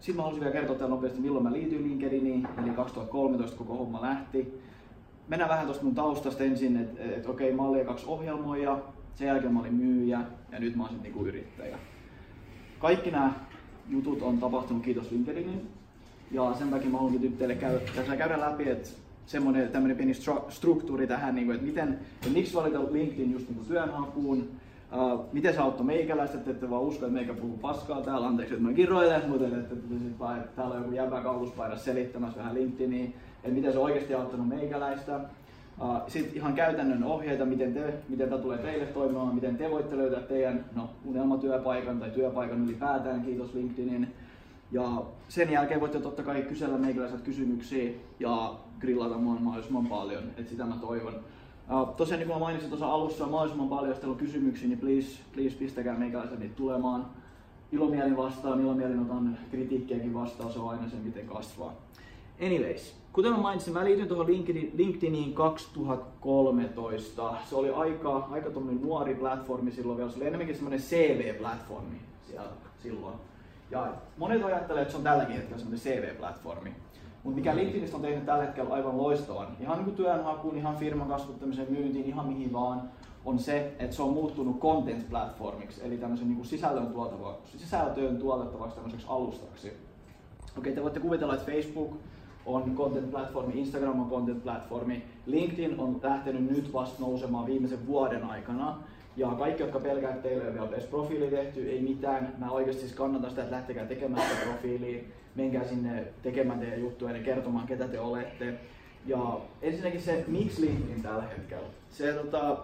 sitten mä haluaisin vielä kertoa teille nopeasti, milloin mä liityin LinkedIniin, eli 2013 koko homma lähti. Mennään vähän tuosta mun taustasta ensin, että et, okei, okay, mä olin kaksi ohjelmoija, sen jälkeen mä olin myyjä ja nyt mä oon sitten niinku yrittäjä. Kaikki nämä jutut on tapahtunut kiitos LinkedInin ja sen takia mä haluankin nyt teille käydä, käydä läpi, että semmoinen tämmöinen pieni struktuuri tähän, niin kuin, että miten, että miksi valita LinkedIn just niin työnhakuun, Uh, miten se auttoi meikäläistä, että ette vaan usko, että meikä puhuu paskaa täällä, anteeksi, että mä kiroilen, mutta että, että, että, että täällä on joku jäbä kauluspaidassa selittämässä vähän LinkedInia, että miten se oikeasti auttanut meikäläistä. Uh, Sitten ihan käytännön ohjeita, miten, te, miten tämä tulee teille toimimaan, miten te voitte löytää teidän no, unelmatyöpaikan tai työpaikan ylipäätään, kiitos LinkedInin. Ja sen jälkeen voitte totta kai kysellä meikäläiset kysymyksiä ja grillata mua mahdollisimman paljon, että sitä mä toivon. Uh, tosiaan niin kuin mä mainitsin tuossa alussa mahdollisimman paljon, jos teillä on kysymyksiä, niin please, please pistäkää meikäläiset niitä tulemaan. Ilomielin vastaan, ilomielin otan kritiikkiäkin vastaan, se on aina se miten kasvaa. Anyways, kuten mä mainitsin, mä liityin tuohon LinkedIn, LinkedIniin 2013. Se oli aika, aika nuori platformi silloin vielä, se oli enemmänkin semmoinen CV-platformi siellä silloin. Ja monet ajattelee, että se on tälläkin hetkellä semmoinen CV-platformi. Mutta mikä LinkedInistä on tehnyt tällä hetkellä aivan loistavan, ihan niin kuin työnhakuun, ihan firman kasvattamiseen, myyntiin, ihan mihin vaan, on se, että se on muuttunut content-platformiksi, eli tämmöisen niin sisällön tuotava, sisältöön tuotettavaksi tämmöiseksi alustaksi. Okei, te voitte kuvitella, että Facebook on content-platformi, Instagram on content-platformi, LinkedIn on lähtenyt nyt vasta nousemaan viimeisen vuoden aikana, ja kaikki, jotka pelkäävät, että teillä ei ole vielä edes profiili tehty, ei mitään. Mä oikeasti siis kannatan sitä, että lähtekää tekemään sitä profiiliä. Menkää sinne tekemään teidän juttuja ja kertomaan, ketä te olette. Ja ensinnäkin se, miksi LinkedIn tällä hetkellä. Se, tota,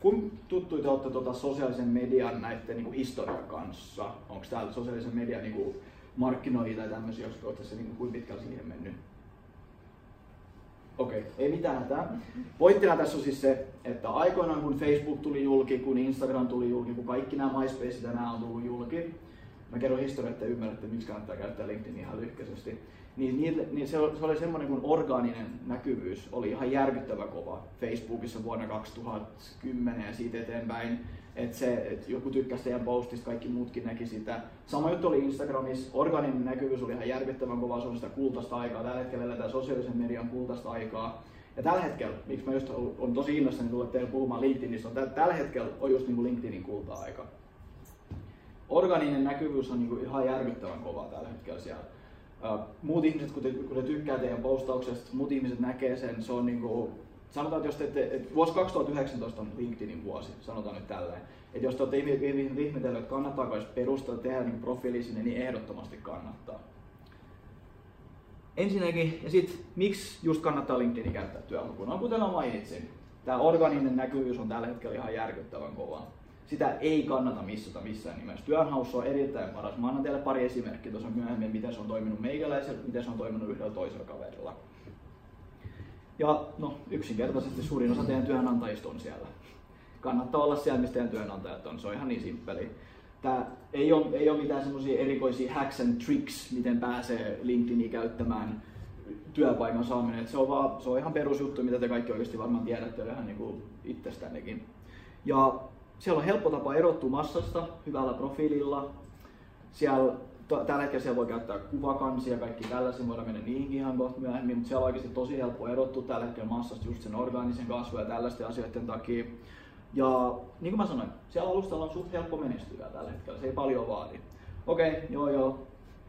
kun tuttu te olette tota, sosiaalisen median näiden niin historian kanssa? Onko täällä sosiaalisen median niin markkinoita tai tämmöisiä, jos olette se, niin kuin, pitkälle siihen mennyt? Okei, okay. ei mitään hätää. Pointtina tässä on siis se, että aikoinaan kun Facebook tuli julki, kun Instagram tuli julki, kun kaikki nämä MySpace ja nämä on tullut julki, mä kerron historiaa, että ymmärrätte, miksi kannattaa käyttää LinkedIn ihan lyhkäisesti, niin, niin, niin se, se oli semmoinen kuin orgaaninen näkyvyys oli ihan järkyttävä kova Facebookissa vuonna 2010 ja siitä eteenpäin että se, että joku tykkäsi teidän postista, kaikki muutkin näki sitä. Sama juttu oli Instagramissa, organinen näkyvyys oli ihan järkyttävän kova, se on sitä kultaista aikaa. Tällä hetkellä eletään sosiaalisen median kultaista aikaa. Ja tällä hetkellä, miksi mä just on tosi innoissani tulla teille puhumaan LinkedInistä, on tällä hetkellä on just niin LinkedInin kulta-aika. Organinen näkyvyys on niin ihan järkyttävän kova tällä hetkellä siellä. Muut ihmiset, kun te, kun te tykkää teidän postauksesta, muut ihmiset näkee sen, se on niin kuin sanotaan, että jos te, että vuosi 2019 on LinkedInin vuosi, sanotaan nyt tälleen, että jos te olette ihmetelleet, että kannattaako edes perustaa tehdä niin profiili sinne, niin ehdottomasti kannattaa. Ensinnäkin, ja sitten miksi just kannattaa LinkedInin käyttää työhakuna? No, kuten mainitsin, tämä organinen näkyvyys on tällä hetkellä ihan järkyttävän kova. Sitä ei kannata missata missään nimessä. Työnhaussa on erittäin paras. Mä annan teille pari esimerkkiä tuossa myöhemmin, miten se on toiminut meikäläisellä, miten se on toiminut yhdellä toisella kaverilla. Ja no, yksinkertaisesti suurin osa teidän työnantajista on siellä. Kannattaa olla siellä, missä teidän työnantajat on. Se on ihan niin simppeli. Tää ei ole, ei ole mitään semmoisia erikoisia hacks and tricks, miten pääsee LinkedInia käyttämään työpaikan saaminen. Se, on vaan, se on ihan perusjuttu, mitä te kaikki oikeasti varmaan tiedätte ihan niin kuin itsestännekin. Ja siellä on helppo tapa erottua massasta hyvällä profiililla. Siellä tällä hetkellä siellä voi käyttää kuvakansia ja kaikki tällaisia, voidaan mennä niihinkin ihan kohta myöhemmin, mutta siellä on oikeasti tosi helppo erottua tällä hetkellä massasta just sen orgaanisen kasvun ja tällaisten asioiden takia. Ja niin kuin mä sanoin, siellä alustalla on suht helppo menestyä tällä hetkellä, se ei paljon vaadi. Okei, okay, joo joo,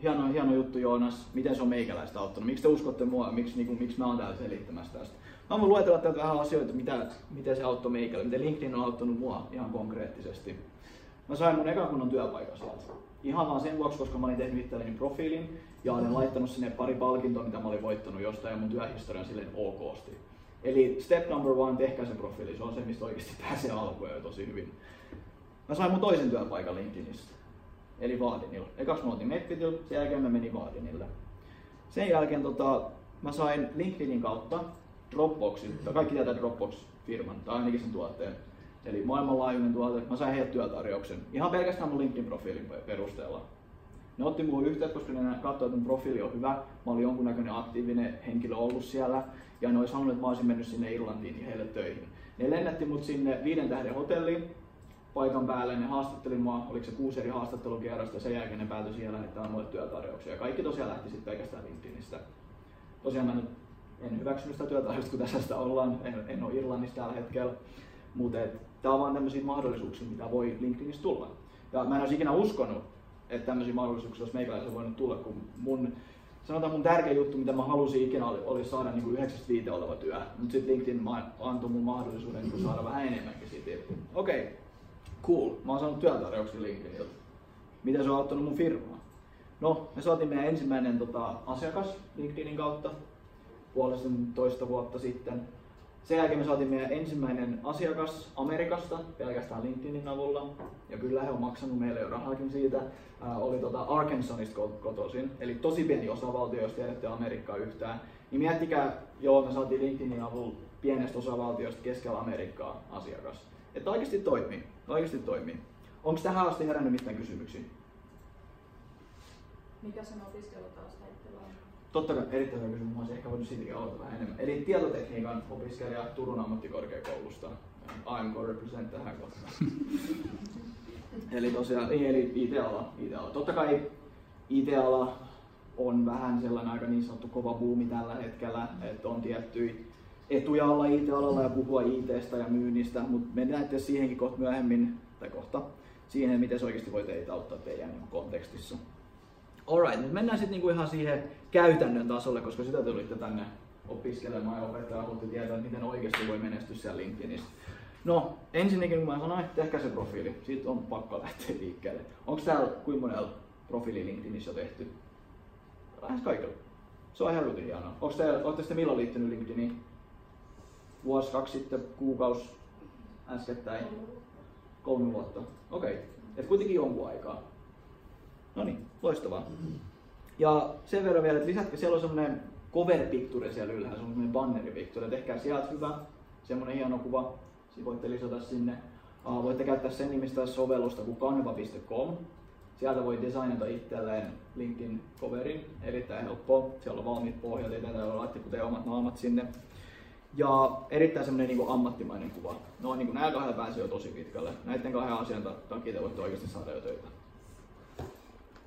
hieno, hieno juttu Joonas, miten se on meikäläistä auttanut, miksi te uskotte mua, miksi, niin kuin, miksi mä oon täällä selittämässä tästä. Mä voin luetella täältä vähän asioita, mitä, miten se auttoi meikällä, miten LinkedIn on auttanut mua ihan konkreettisesti. Mä sain mun ekan kunnon työpaikan sieltä Ihan vaan sen vuoksi, koska mä olin tehnyt itselleni profiilin ja olin laittanut sinne pari palkintoa, mitä mä olin voittanut jostain ja mun työhistorian silleen okosti. Eli step number one, tehkää se profiili, se on se, mistä oikeasti pääsee alkuun jo tosi hyvin. Mä sain mun toisen työpaikan LinkedInistä, eli Vaadinilla. Ekaksi mä otin Metfitillä, sen jälkeen mä menin Vaadinille. Sen jälkeen tota, mä sain LinkedInin kautta Dropboxin, kaikki tietää Dropbox-firman, tai ainakin sen tuotteen Eli maailmanlaajuinen tuote. Mä sain heiltä työtarjouksen. Ihan pelkästään mun LinkedIn-profiilin perusteella. Ne otti muun yhteyttä, koska ne katsoivat, että mun profiili on hyvä. Mä olin jonkunnäköinen aktiivinen henkilö ollut siellä. Ja ne olisi halunnut, että mä olisin mennyt sinne Irlantiin heille töihin. Ne lennätti mut sinne viiden tähden hotelliin. paikan päälle, ne haastatteli mua, oliko se kuusi eri haastattelukierrosta ja sen jälkeen ne päätyi siihen lähettämään mulle työtarjouksia. Kaikki tosiaan lähti sitten pelkästään LinkedInistä. Tosiaan mä nyt en hyväksynyt sitä työtarjousta, kun tässä sitä ollaan, en, en ole Irlannissa tällä hetkellä. Mutta tämä on vaan tämmöisiä mahdollisuuksia, mitä voi LinkedInistä tulla. Ja mä en olisi ikinä uskonut, että tämmöisiä mahdollisuuksia olisi meikäläisen voinut tulla, kun mun sanotaan mun tärkein juttu, mitä mä halusin ikinä oli, oli saada niin kuin 95 oleva työ. Mutta sitten LinkedIn antoi mun mahdollisuuden niin saada vähän enemmänkin siitä. Okei, okay. cool. Mä oon saanut työtarjouksia LinkedIniltä. Miten se on auttanut mun firmaa? No, me saatiin meidän ensimmäinen tota, asiakas LinkedInin kautta puolisen toista vuotta sitten. Sen jälkeen me saatiin meidän ensimmäinen asiakas Amerikasta pelkästään LinkedInin avulla. Ja kyllä he on maksanut meille jo rahakin siitä. Äh, oli tota Arkansasista kotoisin, eli tosi pieni osavaltio, jos tiedätte Amerikkaa yhtään. Niin miettikää, joo me saatiin LinkedInin avulla pienestä osavaltiosta keskellä Amerikkaa asiakas. Että oikeasti toimii. Oikeasti toimii. Onko tähän asti herännyt mitään kysymyksiä? Mikä sen opiskelutausta? Totta kai erittäin hyvä kysymys, mä ehkä voinut siitäkin aloittaa vähän enemmän. Eli tietotekniikan opiskelija Turun ammattikorkeakoulusta. AMK represent tähän kohtaan. eli tosiaan, niin, eli IT-ala, IT-ala. Totta kai IT-ala on vähän sellainen aika niin sanottu kova buumi tällä hetkellä, että on tiettyjä etuja olla IT-alalla ja puhua ITstä ja myynnistä, mutta me näette siihenkin kohta myöhemmin, tai kohta, siihen, miten se oikeasti voi teitä auttaa teidän kontekstissa. Alright, nyt mennään sitten niinku ihan siihen käytännön tasolle, koska sitä tulitte tänne opiskelemaan ja opettaja haluatte tietää, että miten oikeasti voi menestyä siellä LinkedInistä. No, ensinnäkin mä sanoin, tehkää se profiili. Siitä on pakko lähteä liikkeelle. Onko täällä kuinka monella profiili LinkedInissä jo tehty? Lähes kaikilla. Se on rutin hienoa. Onko te, olette sitten milloin liittynyt LinkedIniin? Vuosi, kaksi sitten, kuukaus, äskettäin? Kolme vuotta. Okei. Okay. Et kuitenkin jonkun aikaa. No niin, loistavaa. Ja sen verran vielä, että lisätkö, siellä on semmoinen cover picture siellä ylhäällä, se on semmoinen banneri picture, tehkää sieltä hyvä, semmoinen hieno kuva, Sitten voitte lisätä sinne. Uh, voitte käyttää sen nimistä sovellusta kuin canva.com. Sieltä voi designata itselleen linkin coverin, erittäin helppo. Siellä on valmiit pohjat, ei tätä laittaa kuten omat naamat sinne. Ja erittäin semmoinen niin ammattimainen kuva. No niin kuin nämä kahdella pääsee jo tosi pitkälle. Näiden kahden asian takia te voitte oikeasti saada jo töitä.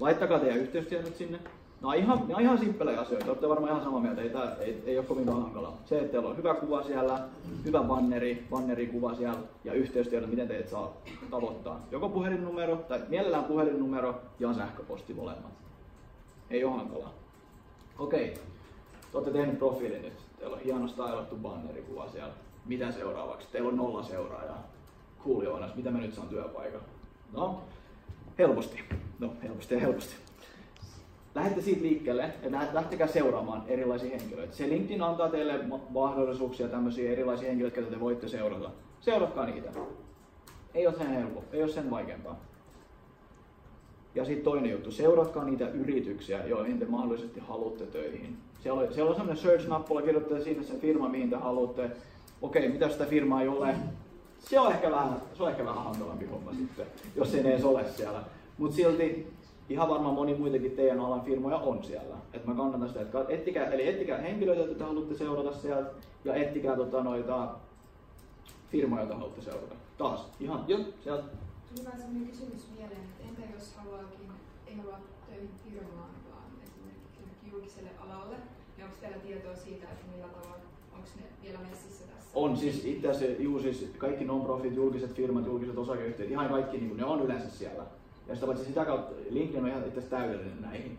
Laittakaa teidän yhteystiedot sinne. Nämä on ihan, nämä on ihan simppelejä asioita, olette varmaan ihan samaa mieltä, ei, tämä, ei, ei ole kovin hankalaa. Se, että teillä on hyvä kuva siellä, hyvä banneri, bannerikuva siellä ja yhteystiedot, miten teitä saa tavoittaa. Joko puhelinnumero, tai mielellään puhelinnumero ja sähköposti molemmat. Ei ole hankalaa. Okei, te olette tehneet profiilin nyt. Teillä on hieno stylattu bannerikuva siellä. Mitä seuraavaksi? Teillä on nolla seuraajaa. Cool Joonas, mitä mä nyt saan työpaikan? No, helposti. No, helposti ja helposti. Lähdette siitä liikkeelle ja lähtekää seuraamaan erilaisia henkilöitä. Se LinkedIn antaa teille mahdollisuuksia tämmöisiä erilaisia henkilöitä, joita te voitte seurata. Seuratkaa niitä. Ei ole sen helppo, ei ole sen vaikeampaa. Ja sitten toinen juttu, seuratkaa niitä yrityksiä, joihin te mahdollisesti haluatte töihin. Siellä on, siellä on sellainen search-nappula, kirjoittaa sinne se firma, mihin te haluatte. Okei, mitä sitä firmaa ei ole? Se on ehkä vähän, se on ehkä vähän hankalampi homma sitten, jos ei edes ole siellä. Mutta silti ihan varmaan moni muitakin teidän alan firmoja on siellä. Et mä kannatan sitä, että ettikää, eli ettikää henkilöitä, joita te haluatte seurata sieltä, ja ettikää tota, noita firmoja, joita haluatte seurata. Taas, ihan, jo, sieltä. Tuli vähän sellainen kysymys mieleen, että entä jos haluaakin, ei halua töihin firmaan, vaan esimerkiksi julkiselle alalle, niin onko teillä tietoa siitä, että millä tavalla, onko ne vielä messissä tässä? On siis itse asiassa, juu, siis kaikki non-profit, julkiset firmat, julkiset osakeyhtiöt, ihan kaikki niin ne on yleensä siellä. Ja sitä paitsi sitä kautta LinkedIn on ihan itse täydellinen näihin.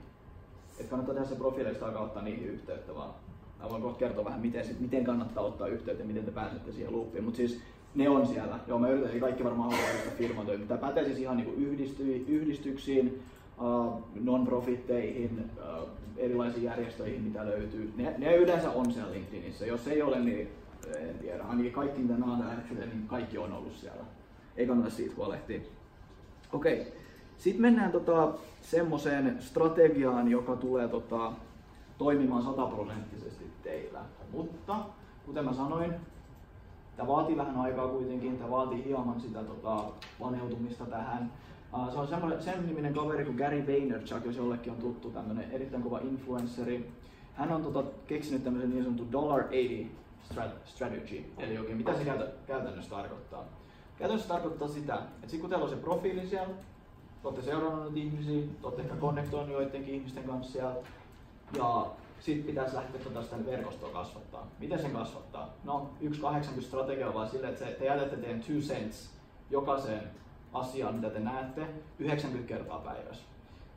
Että kannattaa tehdä se profiileista kautta niihin yhteyttä vaan. Mä voin kohta kertoa vähän, miten, miten kannattaa ottaa yhteyttä ja miten te pääsette siihen loopiin. Mutta siis ne on siellä. Joo, mä yritän, kaikki varmaan haluaa sitä firmoja. Tämä pätee siis ihan niin yhdisty, yhdistyksiin, non-profitteihin, uh, erilaisiin järjestöihin, mitä löytyy. Ne, ne yleensä on siellä LinkedInissä. Jos ei ole, niin en tiedä. Ainakin kaikki, mitä mä oon niin kaikki on ollut siellä. Ei kannata siitä huolehtia. Okei. Okay. Sitten mennään tota, semmoiseen strategiaan, joka tulee tota, toimimaan sataprosenttisesti teillä. Mutta kuten mä sanoin, tämä vaatii vähän aikaa kuitenkin, tämä vaatii hieman sitä tota, paneutumista tähän. Se on semmoinen, sen niminen kaveri kuin Gary Vaynerchuk, jos jollekin on tuttu, tämmöinen erittäin kova influenceri. Hän on tota, keksinyt tämmöisen niin sanotun dollar 80 strategy, eli oikein mitä se käytännössä tarkoittaa. Käytännössä tarkoittaa sitä, että sit kun teillä on se profiili siellä, te olette seurannut ihmisiä, te olette ehkä konnektoinut joidenkin ihmisten kanssa siellä, ja sitten pitäisi lähteä tota sitä verkostoa kasvattaa. Miten sen kasvattaa? No, yksi 80 strategia on vaan silleen, että te jätätte teidän two cents jokaiseen asiaan, mitä te näette, 90 kertaa päivässä.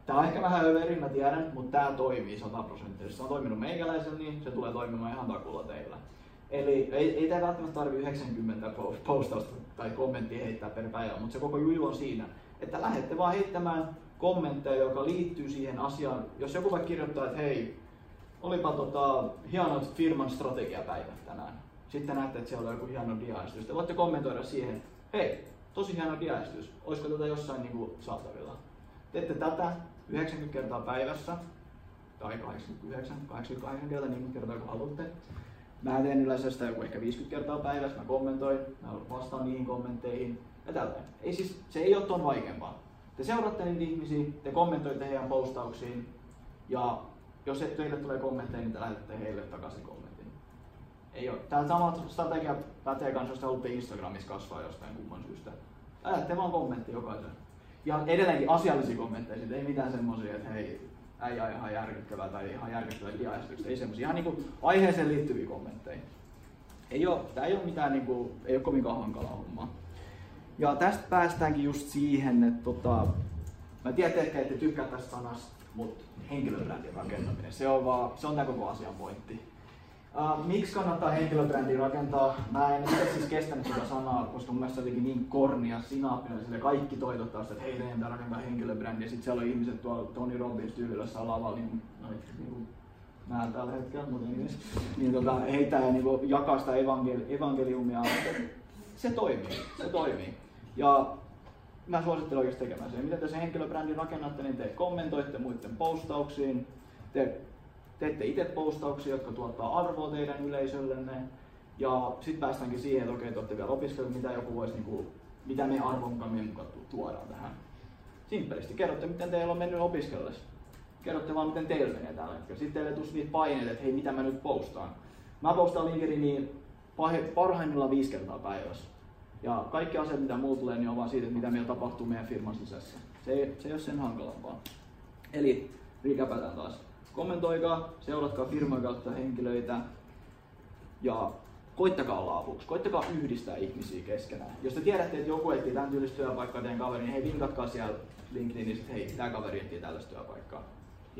Tämä on ehkä vähän överi, mä tiedän, mutta tämä toimii 100 prosenttia. Se on toiminut meikäläisen, niin se tulee toimimaan ihan takulla teillä. Eli ei, ei tämä välttämättä tarvi 90 postausta tai kommenttia heittää per päivä, mutta se koko juju on siinä, että lähdette vaan heittämään kommentteja, joka liittyy siihen asiaan. Jos joku vaikka kirjoittaa, että hei, olipa tota, hienot firman strategiapäivät tänään. Sitten näette, että siellä on joku hieno diaesitys. Te voitte kommentoida siihen, hei, tosi hieno diaesitys, olisiko tätä jossain niin kuin, saatavilla. Teette tätä 90 kertaa päivässä, tai 89, 88 kertaa, niin kertaa kuin haluatte. Mä teen yleensä sitä joku ehkä 50 kertaa päivässä, mä kommentoin, mä vastaan niihin kommentteihin ja tällä. Ei siis, se ei ole ton vaikeampaa. Te seuraatte niitä ihmisiä, te kommentoitte heidän postauksiin ja jos teille tulee kommentteja, niin te lähetätte heille takaisin kommentin. Ei ole. Tämä sama strategia pätee kanssa, jos te haluatte Instagramissa kasvaa jostain kumman syystä. Lähetätte vaan kommentti jokaisen. Ja edelleenkin asiallisia kommentteja, ei mitään semmoisia, että hei, äijä on ihan järkyttävää tai ihan järkyttävää diaesitykset. Ei semmoisia, ihan niinku aiheeseen liittyviä kommentteja. Ei ole, tää ei ole mitään niinku, ei ole kovinkaan hankalaa hommaa. Ja tästä päästäänkin just siihen, että tota, mä tiedän, ehkä ette tykkää tästä sanasta, mutta henkilöbrändin rakentaminen, se on, vaan, se on tämä koko asian pointti. Miksi kannattaa henkilöbrändiä rakentaa? Mä en itse siis kestänyt sitä sanaa, koska mun mielestä se niin kornia, sinaappinen, sille kaikki toitottaa sitä, että hei, teidän pitää rakentaa henkilöbrändiä. Sitten siellä on ihmiset tuolla Tony Robbins tyylissä lavalla, niin, no, niin mä tällä hetkellä, mutta niin, niin tota, heitä ja niin jakaa sitä evankeli- evankeliumia. Se toimii, se toimii. Ja mä suosittelen oikeasti tekemään sen. Miten te sen henkilöbrändin rakennatte, niin te kommentoitte muiden postauksiin, te teette itse postauksia, jotka tuottaa arvoa teidän yleisöllenne. Ja sitten päästäänkin siihen, että okei, te olette vielä opiskelleet, mitä joku voisi, niin kuin, mitä me arvonkammin mukaan tuodaan tähän. Simppelisti. Kerrotte, miten teillä on mennyt opiskellessa. Kerrotte vaan, miten teillä menee tällä hetkellä. Sitten teille tussi niitä paineita, että hei, mitä mä nyt postaan. Mä postaan LinkedIniin parhaimmillaan viisi kertaa päivässä. Ja kaikki asiat, mitä mulla tulee, niin on vaan siitä, että mitä meillä tapahtuu meidän firman sisässä. Se ei, se ei ole sen hankalampaa. Eli rikäpätään taas kommentoikaa, seuratkaa firman kautta henkilöitä ja koittakaa olla avuksi, koittakaa yhdistää ihmisiä keskenään. Jos te tiedätte, että joku etsii tämän tyylistä työpaikkaa teidän kaveri, niin hei, vinkatkaa siellä LinkedInissä, että hei, tämä kaveri etsii tällaista työpaikkaa.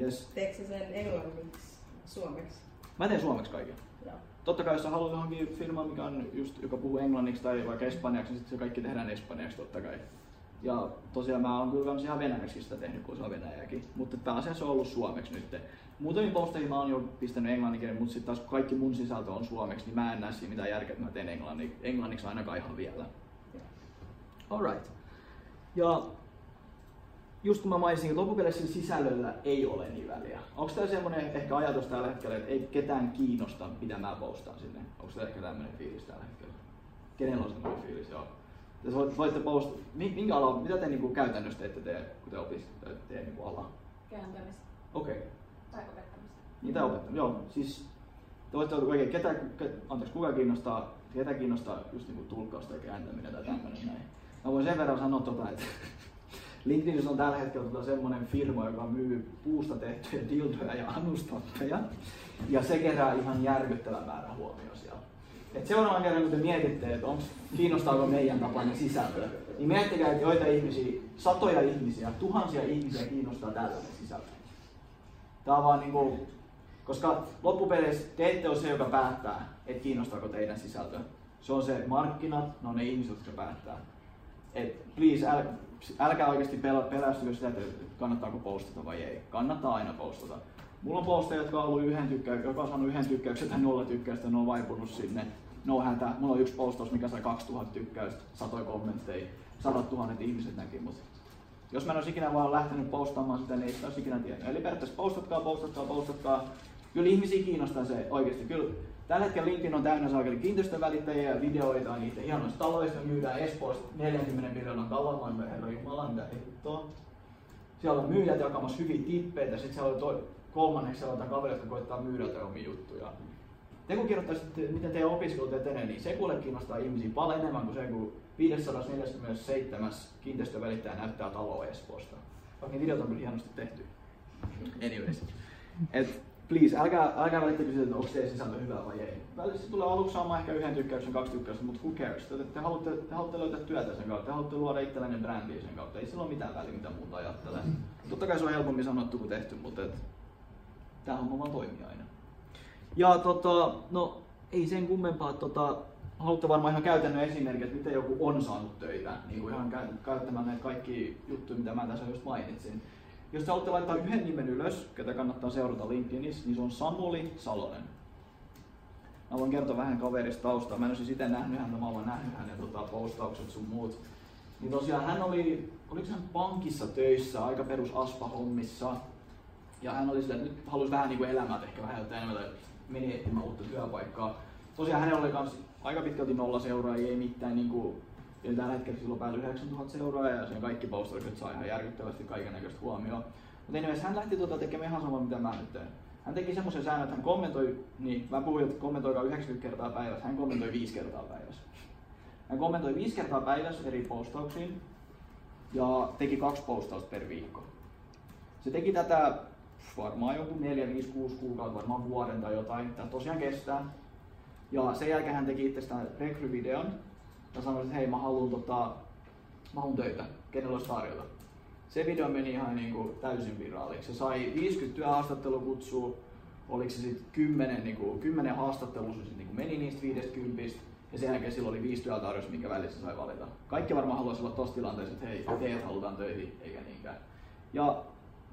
Yes. Teekö sen englanniksi, suomeksi? Mä teen suomeksi kaiken. Joo. Totta kai jos sä haluat johonkin firmaan, mikä on just, joka puhuu englanniksi tai vaikka espanjaksi, niin sitten se kaikki tehdään espanjaksi totta kai. Ja tosiaan mä oon kyllä ihan venäjäksi sitä tehnyt, kun se on venäjäkin. Mutta pääasiassa on ollut suomeksi nyt. Muutamiin posteihin mä oon jo pistänyt englannin mutta sitten taas kaikki mun sisältö on suomeksi, niin mä en näe siinä mitään järkeä, että mä teen englanni, englanniksi ainakaan ihan vielä. Alright. Ja just kun mä mainitsin, että loppupeleissä sisällöllä ei ole niin väliä. Onko tämä semmoinen ehkä ajatus tällä hetkellä, että ei ketään kiinnosta, mitä mä postaan sinne? Onko tämä ehkä tämmöinen fiilis tällä hetkellä? Kenellä on semmoinen fiilis? Joo. Te voitte post, minkä ala, mitä te niinku käytännössä teette, te, kun te opiskelette teidän niinku ala? Kääntämistä. Okei. Okay. Tai opettamista. Niin, tai opettamista, joo. Siis te voitte oikein, ketä, ke, anteeksi, kuka kiinnostaa, ketä kiinnostaa just niinku tulkkausta ja kääntäminen tai tämmöinen näin. Mä voin sen verran sanoa tota, että LinkedInissä on tällä hetkellä tota semmoinen firma, joka myy puusta tehtyjä dildoja ja anustappeja. Ja se kerää ihan järkyttävän määrän huomioon siellä. Et seuraavan kerran, kun te mietitte, että onko, kiinnostaako meidän tapainen sisältö, niin miettikää, että joita ihmisiä, satoja ihmisiä, tuhansia ihmisiä kiinnostaa tällainen sisältö. Tämä on vaan niin kuin, koska loppupeleissä te ette ole se, joka päättää, että kiinnostaako teidän sisältö. Se on se markkinat, ne on ne ihmiset, jotka päättää. Et please, äl, älkää oikeasti pelästykö sitä, että kannattaako postata vai ei. Kannattaa aina postata. Mulla on posteja, jotka on ollut yhden tykkäyksen, joka on saanut yhden tykkäyksen tai nolla tykkäystä, ne on vaipunut sinne. No hätä. Mulla on yksi postaus, mikä sai 2000 tykkäystä, satoja kommentteja, sadat tuhannet ihmiset näki mut. Jos mä en olisi ikinä vaan lähtenyt postaamaan sitä, niin ei sitä olisi ikinä tiennyt. Eli periaatteessa postatkaa, postatkaa, postatkaa. Kyllä ihmisiä kiinnostaa se oikeasti. Kyllä tällä hetkellä LinkedIn on täynnä saakeli kiinteistövälittäjiä ja videoita niitä hienoista taloista myydään Espoosta 40 miljoonan talon, herra Jumala, mitä hittoa. Siellä on myyjät jakamassa hyviä tippeitä, sitten siellä on toi, kolmanneksi sellainen kaveri, jotka koittaa myydä omia juttuja. Te kun kirjoittaisitte, miten teidän opiskelut etenee, niin se kuule kiinnostaa ihmisiä paljon enemmän kuin se, kun 547 kiinteistövälittäjä näyttää taloa Espoosta. Vaikka ne videot on kyllä hienosti tehty. Anyways. Et please, älkää, älkää välittäkö siitä, että onko teidän sisältö hyvä vai ei. Välillä se tulee aluksi saamaan ehkä yhden tykkäyksen, kaksi tykkäystä, mutta who cares? Te, te, haluatte, te haluatte löytää työtä sen kautta, te haluatte luoda itsellenne brändiä sen kautta. Ei sillä ole mitään väliä, mitä muuta ajattelee. Totta kai se on helpommin sanottu kuin tehty, mutta et, tämä homma vaan toimii aina. Ja tota, no ei sen kummempaa, tota, haluatte varmaan ihan käytännön esimerkkiä, että miten joku on saanut töitä, niin kuin ihan käyttämään näitä kaikki juttuja, mitä mä tässä just mainitsin. Jos te haluatte laittaa yhden nimen ylös, ketä kannattaa seurata LinkedInissä, niin se on Samuli Salonen. Mä voin kertoa vähän kaverista taustaa. Mä en ole siis itse nähnyt häntä, mä olen nähnyt hänen tota, postaukset sun muut. Niin tosiaan hän oli, oliko hän pankissa töissä, aika perus aspa-hommissa. Ja hän oli sillä, että nyt halusi vähän niin kuin elämää ehkä vähän enemmän, meni etsimään uutta työpaikkaa. Tosiaan hänellä oli kans aika pitkälti nolla seuraajia, ei mitään niin kuin Eli tällä hetkellä sillä on päälle 9000 seuraajaa ja sen kaikki postaukset saa ihan järkyttävästi kaiken näköistä huomioon. Mutta anyways, hän lähti tuota tekemään ihan samaa mitä mä nyt teen. Hän teki semmoisen säännön, että hän kommentoi, niin mä puhuin, että kommentoikaa 90 kertaa päivässä, hän kommentoi 5 kertaa päivässä. Hän kommentoi 5 kertaa päivässä eri postauksiin ja teki kaksi postausta per viikko. Se teki tätä varmaan joku 4, 5, 6 kuukautta, varmaan vuoden tai jotain. Tämä tosiaan kestää. Ja sen jälkeen hän teki itsestään rekryvideon, ja sanoin, että hei mä haluan, tota, mä haluan töitä, kenellä olisi tarjota. Se video meni ihan niin kuin täysin viraaliksi. Se sai 50 työhaastattelukutsua, oliko se sitten 10, niin kuin, 10 haastattelua, se niin kuin meni niistä 50 ja sen jälkeen silloin oli viisi työtarjous, minkä välissä sai valita. Kaikki varmaan haluaisi olla tuossa tilanteessa, että hei, teidät halutaan töihin, eikä niinkään. Ja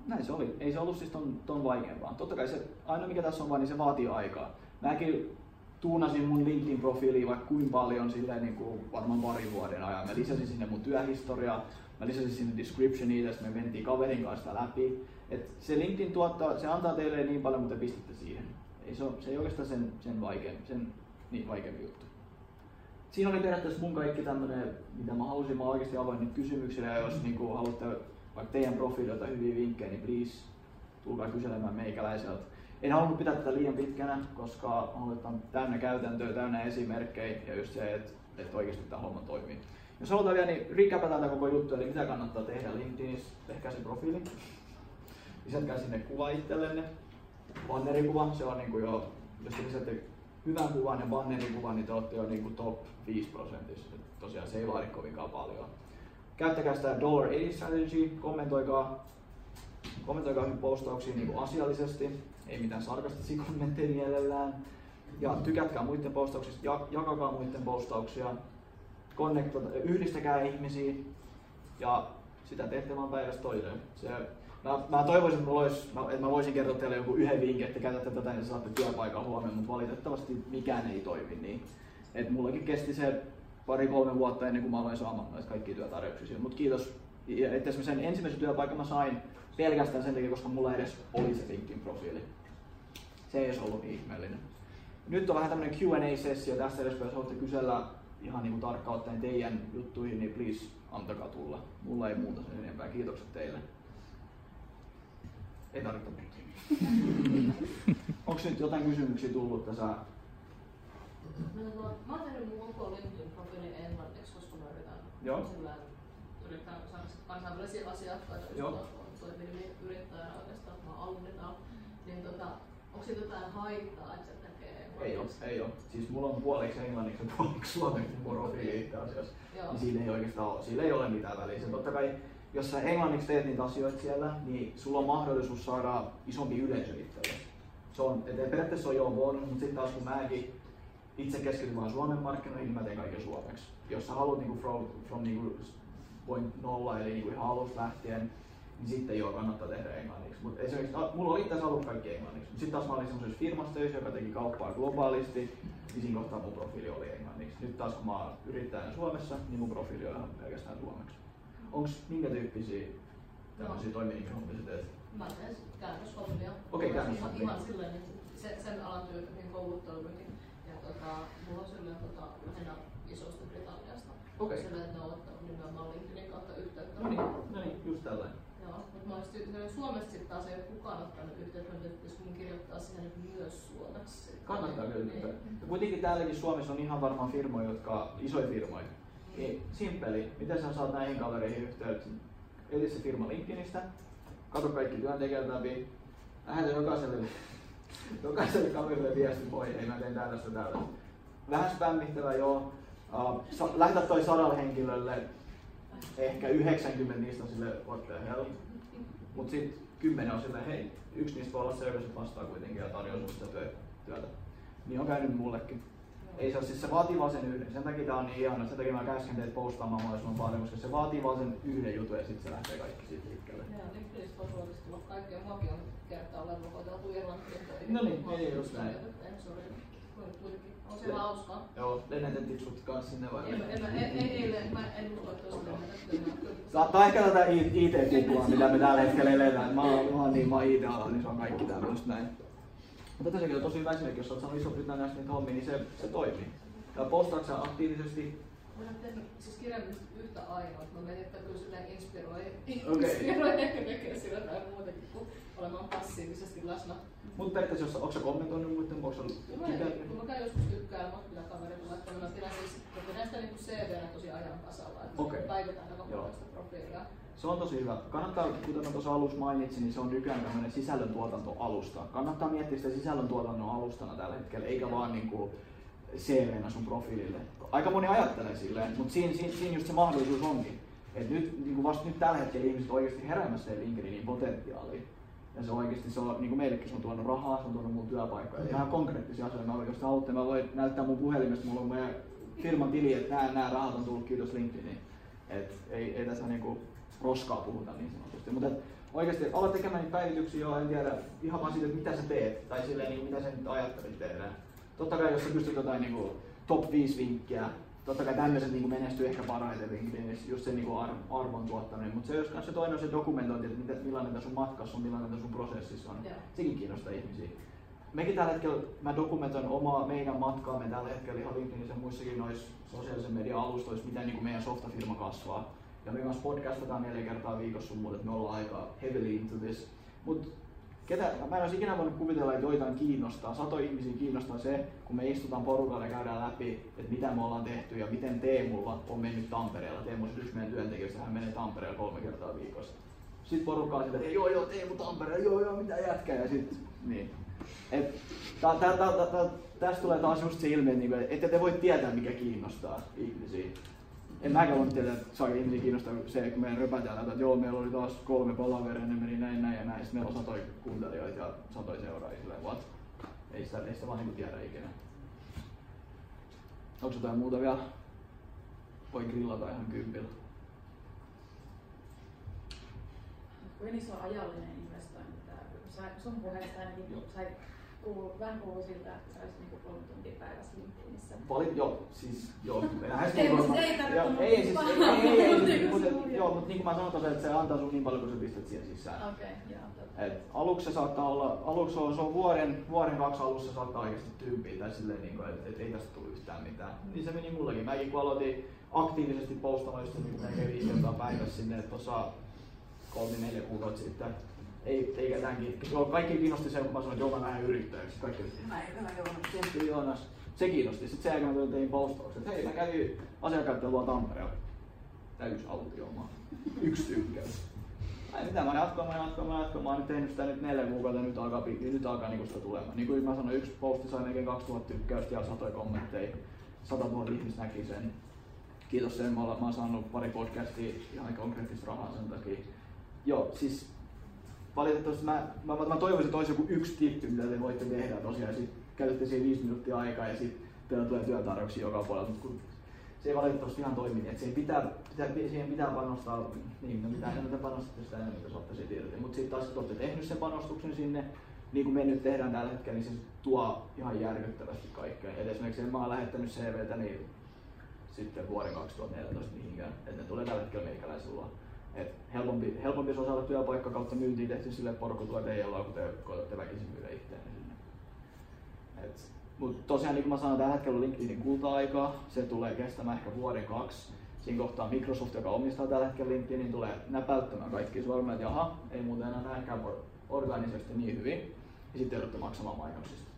näin se oli. Ei se ollut siis ton, ton vaikeampaa. Totta kai se, aina mikä tässä on vaan, niin se vaatii aikaa. Mäkin tuunasin mun LinkedIn-profiiliin vaikka kuin paljon silleen niin kuin varmaan pari vuoden ajan. Mä lisäsin sinne mun työhistoriaa, mä lisäsin sinne descriptionia, tästä me mentiin kaverin kanssa läpi. Et se LinkedIn tuottaa, se antaa teille niin paljon, mutta te pistätte siihen. Ei se, se ei oikeastaan sen, sen, vaikein, sen niin vaikeampi juttu. Siinä oli periaatteessa mun kaikki tämmönen, mitä mä halusin. Mä oikeasti avoin nyt kysymyksiä ja jos niin kuin, haluatte vaikka teidän profiililta hyviä vinkkejä, niin please tulkaa kyselemään meikäläiseltä en halunnut pitää tätä liian pitkänä, koska halutaan täynnä käytäntöä, täynnä esimerkkejä ja just se, että, että oikeasti tämä homma toimii. Jos halutaan vielä, niin recapataan tätä koko juttu, eli mitä kannattaa tehdä LinkedInissä, tehkää se profiili. Lisätkää sinne kuva itsellenne. Bannerikuva, se on niin kuin jo, jos te lisäätte hyvän kuvan ja bannerikuvan, niin te olette jo niin kuin top 5 prosentissa. Tosiaan se ei vaadi kovinkaan paljon. Käyttäkää sitä Dollar 80 Strategy, kommentoikaa kommentoikaa postauksia niin kuin asiallisesti, ei mitään sarkastisia kommentteja mielellään. Ja tykätkää muiden postauksista, jakakaa muiden postauksia, yhdistäkää ihmisiä ja sitä teette vaan päivästä toiseen. Se, mä, mä toivoisin, että, olisi, että mä voisin kertoa teille joku yhden vinkin, että käytätte tätä ja saatte työpaikan huomioon, mutta valitettavasti mikään ei toimi niin. Et mullakin kesti se pari-kolme vuotta ennen kuin mä aloin saamaan näitä kaikkia työtarjouksia. Mutta kiitos. Ja että sen ensimmäisen työpaikan mä sain pelkästään sen takia, koska mulla edes oli se LinkedIn profiili. Se ei edes ollut niin ihmeellinen. Nyt on vähän tämmönen Q&A-sessio tästä edes, jos haluatte kysellä ihan niin tarkkaan ottaen teidän juttuihin, niin please antakaa tulla. Mulla ei muuta sen enempää. Kiitokset teille. Ei tarvitse muuta. Onko nyt jotain kysymyksiä tullut tässä? No, no, mä oon tehnyt mun koko LinkedIn-profiilin englanniksi, koska mä yritän, Joo. yritän saada kansainvälisiä asiakkaita. Joo toimivin yrittäjänä oikeastaan, mä alunnetaan, niin tota, onko siitä jotain haittaa, että se tekee Ei ole, ei ole. Siis mulla on puoliksi englanniksi ja puoliksi suomeksi profiili itse asiassa. Niin siinä ei oikeastaan ole, sillä ei ole mitään väliä. Se totta kai, jos sä englanniksi teet niitä asioita siellä, niin sulla on mahdollisuus saada isompi yleisö itselle. Se on, et periaatteessa on jo bonus, mutta sitten taas kun mäkin itse keskityn vain Suomen markkinoihin, niin mä teen kaiken suomeksi. Jos sä haluat niinku from, from niinku point nolla, eli niinku ihan alusta lähtien, niin sitten joo, kannattaa tehdä englanniksi. Mutta esimerkiksi, mulla oli tässä ollut kaikki englanniksi. Mutta sitten taas mä olin semmoisessa firmassa töissä, joka teki kauppaa globaalisti, niin siinä kohtaa mun profiili oli englanniksi. Nyt taas kun mä oon yrittäjänä Suomessa, niin mun profiili on ihan pelkästään suomeksi. Onko minkä tyyppisiä tämmöisiä no. hommia teet? Mä teen käännöshommia. Okei, okay, käännöshommia. Ihan, ihan silleen, että sen, sen alan työhön kouluttauduin. Ja tota, mulla on silleen tota, lähinnä isosta Britanniasta. Okei. Okay. Silleen, että ne on ottanut nimenomaan LinkedInin kautta yhteyttä. No niin, no niin just tällainen. Joo, mutta mä olisin Suomesta sitten taas ei ole kukaan ottanut yhteyttä, että pitäisi mun kirjoittaa siihen myös suomeksi. Kannattaa kyllä. Ja kuitenkin täälläkin Suomessa on ihan varmaan firmoja, jotka isoja firmoja. Niin simppeli, miten sä saat näihin kavereihin yhteyttä? Eti se firma LinkedInistä, katso kaikki työntekijät läpi, lähetä jokaiselle, jokaiselle kaverille viesti, voi ei mä teen tällaista tällaista. Vähän spämmittävä joo. Uh, sa- lähetä toi sadalle henkilölle, ehkä 90 niistä on sille what the hell. Mut sit 10 on silleen, hei, yksi niistä voi olla se, joka vastaa kuitenkin ja tarjoaa sulle sitä työtä. Niin on käynyt mullekin. Ei se siis se vaatii vaan sen yhden. Sen takia tää on niin ihana. Sen takia mä käsken teitä postaamaan mahdollisimman paljon, koska se vaatii vaan sen yhden jutun ja sitten se lähtee kaikki siitä liikkeelle. Joo, LinkedInistä voisi osallistua kaikkea. Muakin on kertaa olen rokoteltu Irlantiin. No niin, ei just näin. On siellä hauskaa. Joo, lennätettiin sut kans sinne vai? En, en, en, en, eilen, mä en usko, että olisi lennätetty. Tää tää on ehkä tätä IT-kuplaa, mitä me tällä hetkellä eletään. Mä oon, mä oon niin, mä oon IT-alalla, niin se on kaikki tämmöistä näin. Mutta tässäkin on tosi hyvä esimerkki, jos olet saanut iso britanniasta niitä hommia, niin se, se toimii. Ja postaat sä aktiivisesti Mä en siis yhtä ainoa, mä että kyllä silleen inspiroi, Okei. inspiroi ehkä tekee sillä tai muutenkin kuin olemaan passiivisesti läsnä. Mutta periaatteessa, onko sä kommentoinut muiden, onko sä mä, tykännyt? kun mä käyn joskus tykkäämään, kyllä kaverilla laittanut, mä pidän siis, mä pidän sitä niinku CV-nä tosi ajan tasalla, että okay. päivitetään aika sitä profiilia. Se on tosi hyvä. Kannattaa, kuten mä tuossa alussa mainitsin, niin se on nykyään tämmöinen sisällöntuotantoalusta. Kannattaa miettiä sitä sisällöntuotannon alustana tällä hetkellä, eikä vaan niinku CV-nä sun profiilille. Aika moni ajattelee silleen, mutta siinä, siinä, siinä just se mahdollisuus onkin. Et nyt, niin vasta nyt tällä hetkellä ihmiset oikeasti heräämässä LinkedInin potentiaaliin. Ja se oikeasti, se on, niin kuin meillekin se on tuonut rahaa, se on tuonut mun työpaikkoja. Ja ihan konkreettisia asioita. Mä te haluatte, mä voin näyttää mun puhelimesta, mulla on meidän firman tili, että nämä, nämä rahat on tullut kiitos LinkedIniin. Et ei, ei tässä niinku roskaa puhuta niin sanotusti. Mutta oikeasti alat tekemään niitä päivityksiä jo, en tiedä, ihan vaan siitä, että mitä sä teet, tai silleen, niin mitä sä nyt ajattelit tehdä. Totta kai jos sä pystyt jotain niinku top 5 vinkkiä, totta kai tämmöiset niinku menestyy ehkä parhaiten LinkedInissä, just se niinku ar- arvon tuottaminen. Mutta se jos kanssa se toinen on se dokumentointi, että mitä, millainen tässä sun matkassa on, millainen tässä sun prosessissa on, Joo. sekin kiinnostaa ihmisiä. Mekin tällä hetkellä, mä dokumentoin omaa meidän matkaamme tällä hetkellä ihan LinkedInissä ja muissakin noissa sosiaalisen median alustoissa, miten niin kuin meidän softafirma kasvaa. Ja me kanssa podcastataan neljä kertaa viikossa sun muuta, että me ollaan aika heavily into this. Mut ketä, mä en olisi ikinä voinut kuvitella, että joitain kiinnostaa, satoja ihmisiä kiinnostaa se, kun me istutaan porukalla ja käydään läpi, että mitä me ollaan tehty ja miten Teemulla on mennyt Tampereella. Teemu on yksi meidän työntekijöistä, hän menee Tampereella kolme kertaa viikossa. Sitten porukka on sillä, että joo joo Teemu Tampereella, joo joo mitä jätkää ja sit niin. Et, tä, tä, tä, tä, tä, tästä tulee taas just se ilme, että niinku, ette te voi tietää mikä kiinnostaa ihmisiä. En mäkään tietää, että saa ihmisiä kiinnostaa se, kun meidän röpätään, että joo, meillä oli taas kolme palaveria, ne meni näin, näin ja näin. Sitten meillä on satoja kuuntelijoita ja satoja seuraajia silleen, what? Ei sitä, ei sitä vaan niinku tiedä ikinä. Onko jotain muuta vielä? Voi grillata ihan kympillä. Kuin iso ajallinen investointi tämä. Sä- Sun puheesta ainakin Joo. Sai kuulu, vähän kuuluu siltä, että sä olisit niinku kolme tuntia päivässä LinkedInissä. Valit, joo, siis joo. Lähes Ei, kuin- ei tarvitse joo, ei, siis, ei, ei, ei, mutta, kuin joo, mutta niin kuin mä sanoin, tosiaan, että se antaa sun niin paljon kuin sä pistät siihen sisään. Okei, joo, totta. Et aluksi se saattaa olla, aluksi on, se on vuoden, vuoden kaksi alussa saattaa oikeasti tyyppiä tai silleen, niin että et ei tästä tullut yhtään mitään. Niin se meni mullakin. Mäkin kun aloitin aktiivisesti postamaan just niin melkein viisi kertaa päivässä sinne, että tuossa kolme neljä kuukautta sitten. Ei, ei ketään kiinnosti. Joo, Kaikki kiinnosti se, kun mä sanoin, että joo mä lähden yrittäjäksi. Kaikki oli, näin, hyvä Joonas, tsemppi Joonas. Se kiinnosti. Sitten sen jälkeen mä tein postauksen, että hei mä kävin asiakkaiden luo Tampereella. Täys autiomaa. Yksi tykkäys. Ai mitä mä jatkoin, mä jatkoin, mä jatkoin. Mä oon nyt tehnyt sitä nyt neljä kuukautta ja nyt alkaa, pi- nyt alkaa niinku sitä tulemaan. Niin kuin mä sanoin, yksi posti sai melkein 2000 tykkäystä ja satoja kommentteja. 100 000 ihmistä näki sen. Kiitos sen, mä oon, mä oon saanut pari podcastia ihan konkreettista rahaa sen takia. Joo, siis valitettavasti mä, mä, mä, mä toivoisin, että olisi joku yksi tippi, mitä te voitte tehdä tosiaan. Sit käytätte siihen viisi minuuttia aikaa ja sitten teillä tulee työtarjouksia joka puolella. Mut kun se ei valitettavasti ihan toimi, niin että siihen pitää, pitää, siihen pitää panostaa, niin no mitä enemmän te panostatte, sitä enemmän te saatte siitä irti. Mutta sitten taas kun te olette tehnyt sen panostuksen sinne, niin kuin me nyt tehdään tällä hetkellä, niin se tuo ihan järkyttävästi kaikkea. Et esimerkiksi mä oon lähettänyt CVtä niin sitten vuoden 2014 mihinkään, että ne tulee tällä hetkellä meikäläisen luo. Et helpompi, helpompi se on saada työpaikka kautta myyntiin tehty sille, teidän luo, kun te koetatte väkisin myydä itseänne sinne. Et, mut tosiaan niin kuin mä sanoin, tällä hetkellä LinkedInin kulta-aikaa, se tulee kestämään ehkä vuoden kaksi. Siinä kohtaa Microsoft, joka omistaa tällä hetkellä LinkedInin, tulee näpäyttämään kaikki sormet, että jaha, ei muuten enää näkään organisesti niin hyvin. Ja sitten joudutte maksamaan mainoksista.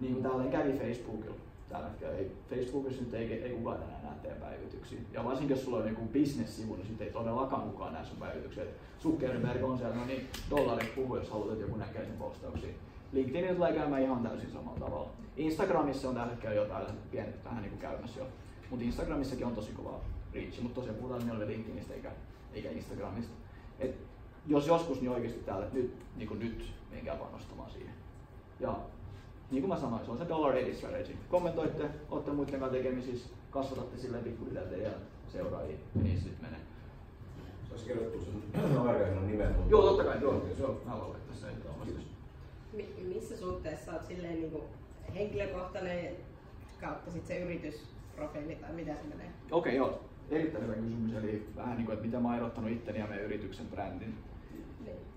niin kuin tälleen kävi Facebookilla. Tällä hetkellä ei, Facebookissa nyt ei, ei kukaan enää näe teidän päivityksiä. Ja varsinkin jos sulla on joku business-sivu, niin sitten ei todellakaan kukaan näe sun päivityksiä. Zuckerberg on siellä, no niin, dollarit puhuu, jos haluat, että joku näkee sen postauksia. LinkedIn tulee käymään ihan täysin samalla tavalla. Instagramissa on tällä hetkellä jotain pienet vähän niin kuin käymässä jo. Mutta Instagramissakin on tosi kova reach, mutta tosiaan puhutaan mieluummin LinkedInistä eikä, eikä Instagramista. Et jos joskus, niin oikeasti täällä nyt, niin kuin nyt menkää panostamaan siihen. Ja niin kuin mä sanoin, se on se dollar edit strategy. Kommentoitte, olette muiden kanssa tekemisissä, kasvatatte silleen pikkuhiljaa teidän seuraajia, niin sitten menee. Saisi kirjoittua sen aikaisen nimen. Joo, totta kai, joo, joo, mä voin laittaa sen Kiitos. Mi- missä suhteessa olet silleen niin kuin henkilökohtainen kautta sit se yritysprofiili tai mitä se menee? Okei, okay, joo. Erittäin hyvä kysymys, eli vähän niin kuin, että miten mä oon erottanut itteni ja meidän yrityksen brändin.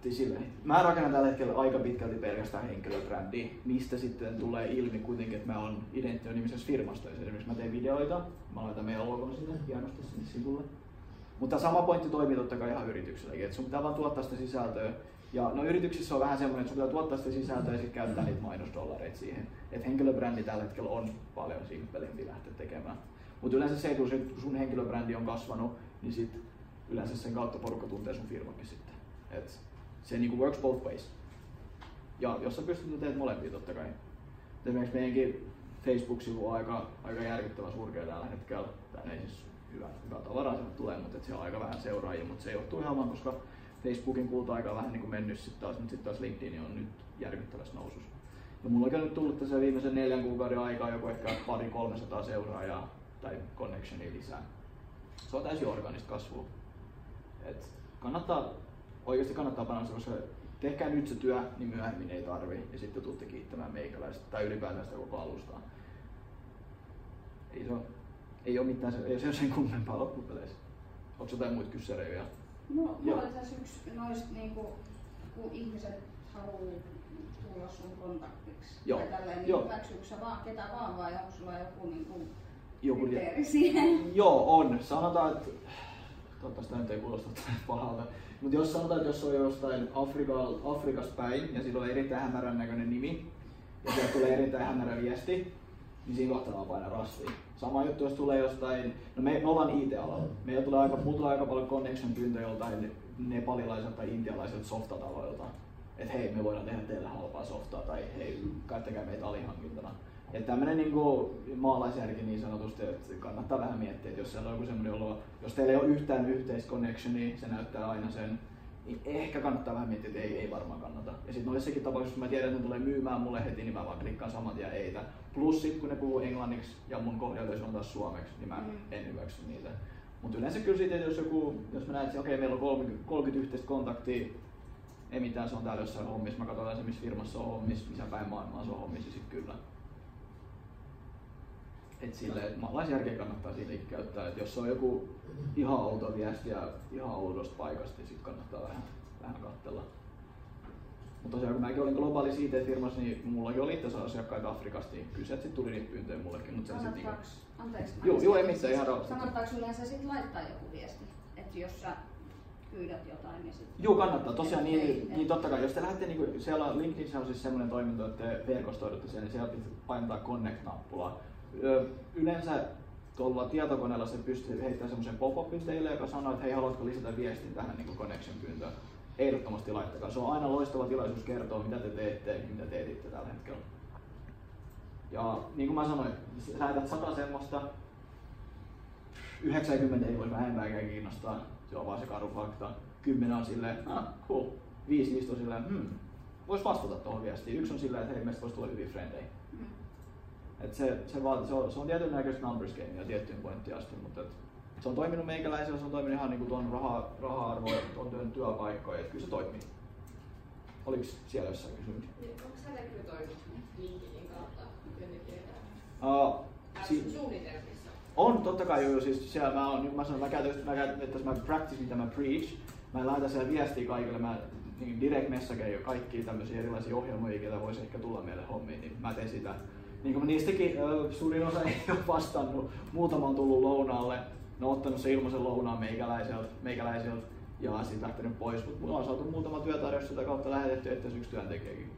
Niin silleen. Mä rakennan tällä hetkellä aika pitkälti pelkästään henkilöbrändiä, mistä sitten tulee ilmi kuitenkin, että mä oon Identio nimisessä firmassa. Esimerkiksi mä teen videoita, mä laitan meidän logon sinne hienosti sinne sivulle. Mutta sama pointti toimii totta kai ihan yritykselläkin, että sun pitää vaan tuottaa sitä sisältöä. Ja no yrityksissä on vähän semmoinen, että sun pitää tuottaa sitä sisältöä ja sitten käyttää niitä mainosdollareita siihen. Että henkilöbrändi tällä hetkellä on paljon simppelimpi lähteä tekemään. Mutta yleensä se, kun sun henkilöbrändi on kasvanut, niin sit yleensä sen kautta porukka tuntee sun firmankin sitten. Et se niinku works both ways. Ja jos sä pystyt, teet molempia totta kai. Esimerkiksi meidänkin Facebook-sivu on aika, aika järkyttävä surkea tällä hetkellä. Tänne ei siis hyvä, hyvä tavaraa sieltä tulee, mutta siellä on aika vähän seuraajia, mutta se johtuu ihan vaan, koska Facebookin kulta-aika vähän niin kuin mennyt sitten taas, mutta sitten taas LinkedIn on nyt järkyttävässä nousussa. Ja mulla on nyt tullut tässä viimeisen neljän kuukauden aikaa joku ehkä pari 300 seuraajaa tai connectionia lisää. Se on täysin organista kasvua. Et kannattaa, oikeasti kannattaa panostaa, koska tehkää nyt se työ, niin myöhemmin ei tarvi. Ja sitten tuutte kiittämään meikäläistä tai ylipäätään sitä koko alustaa. Ei se ole, ei ole mitään, ei se ole sen kummempaa loppupeleissä. Onko jotain muita kyssäreitä? No, mulla oli tässä yksi noista, niinku, kun ihmiset haluaa tulla sun kontaktiksi. Joo. Tai tälleen, niin Joo. hyväksyykö sä vaan ketä vaan vai onko sulla joku niinku, Joku kriteeri siihen? Joo, on. Sanotaan, että toivottavasti tämä nyt ei kuulosta pahalta. Mutta jos sanotaan, että jos on jostain Afrika, Afrikasta päin ja sillä on erittäin hämärän näköinen nimi ja sieltä tulee erittäin hämärä viesti, niin siinä kohtaa vaan painaa rastiin. Sama juttu, jos tulee jostain, no me, me ollaan IT-alalla. Meillä tulee aika, mulla tulee aika paljon connection pyyntöjä joltain nepalilaiselta tai intialaiselta softataloilta. Että hei, me voidaan tehdä teille halpaa softaa tai hei, käyttäkää meitä alihankintana. Että tämmönen niinku maalaisjärki niin sanotusti, että kannattaa vähän miettiä, että jos siellä on joku semmoinen olo, jos teillä ei ole yhtään yhteistä connectionia, se näyttää aina sen, niin ehkä kannattaa vähän miettiä, että ei, ei varmaan kannata. Ja sitten noissakin tapauksissa, kun mä tiedän, että ne tulee myymään mulle heti, niin mä vaan klikkaan saman tien eitä. Plus sit kun ne puhuu englanniksi ja mun kohdalla on taas suomeksi, niin mä Mm. en hyväksy niitä. Mutta yleensä kyllä siitä, että jos joku, jos mä näen, että okei, meillä on 30, 30 yhteistä kontaktia, ei mitään, se on täällä jossain hommissa, mä katsotaan se, missä firmassa on hommissa, missä päin maailmaa se on hommissa, ja sit kyllä. Et silleen, maalaisjärkeä kannattaa siitäkin käyttää, että jos on joku ihan outo viesti ja ihan oudosta paikasta, niin sit kannattaa vähän, vähän katsella. Mutta tosiaan kun mäkin olin globaali IT-firmassa, niin mullakin oli itse asiakkaita Afrikasta, niin kyllä sieltä tuli niitä pyyntöjä mullekin. Mutta sitten niinku, Kannattaako, anteeksi. mä Joo, joo, ei mitään, ihan rauhassa. Kannattaako yleensä sit laittaa joku viesti? Että jos sä pyydät jotain, niin sitten... Joo, kannattaa. Tosiaan niin, ei. niin totta kai, jos te lähdette, niin kuin, siellä on LinkedInissä on siis semmoinen toiminto, että te verkostoidutte siellä, niin siellä pitää painaa Connect-nappulaa. Yleensä tuolla tietokoneella se pystyy heittämään semmoisen pop-upin teille, joka sanoo, että hei, haluatko lisätä viestin tähän niin connection pyyntöön. Ehdottomasti laittakaa. Se on aina loistava tilaisuus kertoa, mitä te teette ja mitä te etitte tällä hetkellä. Ja niin kuin mä sanoin, lähetät sata semmoista, 90 ei voisi vähempääkään kiinnostaa, se on vaan se karu fakta. 10 on silleen, ah, cool. 5 niistä on silleen, hmm, vois vastata tuohon viestiin. Yksi on silleen, että hei, meistä voisi tulla hyviä frendejä. Et se, se, vaatii, se, on, se on tietyn näköistä numbers game ja tiettyyn pointtiin asti, mutta et, se on toiminut meikäläisellä, se on toiminut ihan niinku tuon raha, raha-arvoa, tuon työn työpaikkoja, että kyllä se toimii. Oliko siellä jossain kysymys? Niin, onko sä rekrytoinut LinkedInin kautta työntekijöitä? Uh, Si- suunnitelmissa. On, totta kai joo, siis siellä mä oon, niin mä sanon, mä käytän, mä käytän, että mä practice mitä mä preach, mä laitan siellä viestiä kaikille, mä niin direct message jo kaikki tämmöisiä erilaisia ohjelmoja, ketä voisi ehkä tulla meille hommiin, niin mä teen sitä. Niin kuin niistäkin suurin osa ei ole vastannut, muutama on tullut lounaalle, ne on ottanut se ilmaisen lounaan meikäläiseltä, meikäläiseltä ja sitten lähtenyt pois, mutta mulla on saatu muutama työtarjous sitä kautta lähetetty, että yksi työntekijäkin.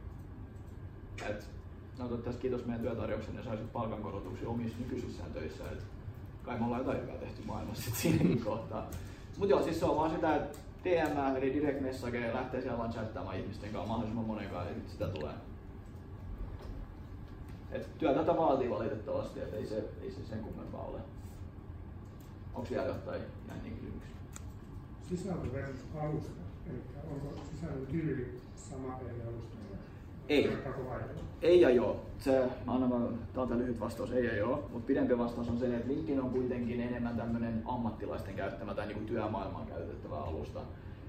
Et no toivottavasti kiitos meidän työtarjouksen ja saisit palkankorotuksia omissa nykyisissään töissä. Et kai me ollaan jotain hyvää tehty maailmassa siinäkin kohtaa. Mutta joo, siis se on vaan sitä, että DM eli direct message lähtee siellä vaan chattaamaan ihmisten kanssa mahdollisimman monen kanssa ja sit sitä tulee. Et työ tätä vaatii valitettavasti, että ei se, ei se sen kummempaa ole. Onko vielä jotain jänniä kysymyksiä? Sisältö versus alusta. Eli onko sisältötyyli sama eri alustalla? Ei. Ei ja joo. Se, mä annan vaan täältä lyhyt vastaus, ei ja joo. Mutta pidempi vastaus on se, että LinkedIn on kuitenkin enemmän tämmöinen ammattilaisten käyttämä tai niinku työmaailmaan käytettävä alusta.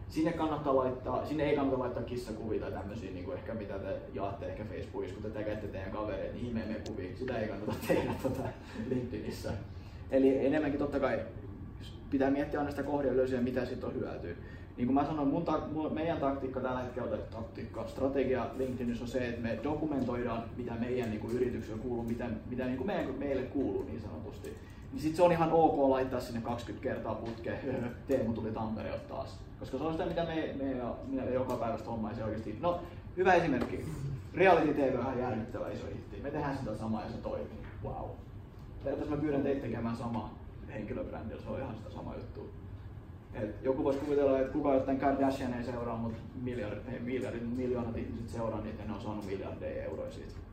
Sinne, kannattaa laittaa, sinne ei kannata laittaa kissakuvia tai tämmöisiä, niin kuin ehkä mitä te jaatte ehkä Facebookissa, kun te tekette teidän kavereet, niin ihmeemme kuvia. Sitä ei kannata tehdä tota LinkedInissä. Eli enemmänkin totta kai pitää miettiä aina sitä kohderyleisöä, mitä siitä on hyötyä. Niin kuin mä sanoin, mun ta- mun, meidän taktiikka tällä hetkellä, tai taktiikka, strategia LinkedInissä on se, että me dokumentoidaan, mitä meidän niin kuin, yrityksellä kuuluu, mitä, mitä niin kuin meidän, meille kuuluu niin sanotusti. Niin sit se on ihan ok laittaa sinne 20 kertaa putkeen, Teemu tuli Tampereelta taas. Koska se on sitä, mitä me, me, me joka päivästä hommaa oikeasti. No, hyvä esimerkki. Reality TV on ihan järkyttävä iso hitti. Me tehdään sitä samaa ja se toimii. Wow. Periaatteessa mä pyydän teitä tekemään samaa henkilöbrändillä, se on ihan sitä sama juttu. Et joku voisi kuvitella, että kuka jotain Kardashian ei seuraa, mutta miljardit, miljardit, miljoonat ihmiset seuraa niitä ja ne on saanut miljardeja euroja siitä.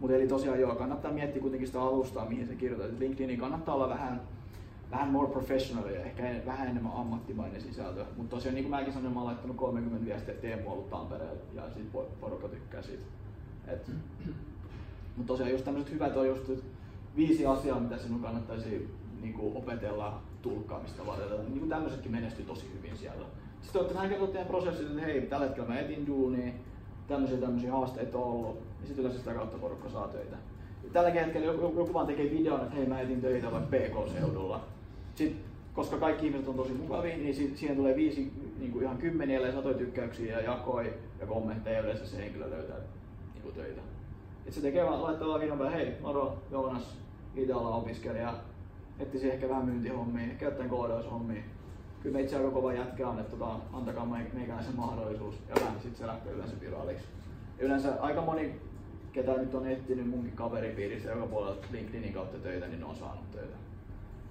Mutta eli tosiaan joo, kannattaa miettiä kuitenkin sitä alustaa, mihin se kirjoitat. LinkedInin kannattaa olla vähän, vähän more professional ja ehkä en- vähän enemmän ammattimainen sisältö. Mutta tosiaan niin kuin mäkin sanoin, mä oon laittanut 30 viestiä, Teemu ollut Tampereella ja sit po- porukka tykkää siitä. Et, mutta tosiaan just tämmöiset hyvät on just viisi asiaa, mitä sinun kannattaisi niin kuin opetella tulkkaamista varten. Niin kuin tämmöisetkin menestyy tosi hyvin siellä. Sitten olette vähän kertonut teidän prosessit, että hei, tällä hetkellä mä etin duunia, tämmöisiä tämmöisiä haasteita on ollut, ja sitten yleensä sitä kautta porukka saa töitä. Ja tälläkin hetkellä joku, joku vaan tekee videon, että hei mä etin töitä vaikka PK-seudulla. Sitten, koska kaikki ihmiset on tosi mukavia, niin si- siihen tulee viisi, niin kuin ihan kymmeniä, ellei satoja tykkäyksiä ja jakoi ja kommentteja, ja yleensä se henkilö löytää niin kuin töitä. Et se tekee vaan, laittaa videon päälle, hei, moro, Joonas, ollaan opiskelija, etsisi ehkä vähän myyntihommia, jotain koodaushommia. Kyllä me itse aika kova jätkä on, että tota, antakaa me- meikäläisen mahdollisuus ja sitten se lähtee yleensä viraaliksi. Ja yleensä aika moni, ketä nyt on etsinyt munkin kaveripiirissä joka puolella LinkedInin kautta töitä, niin ne on saanut töitä.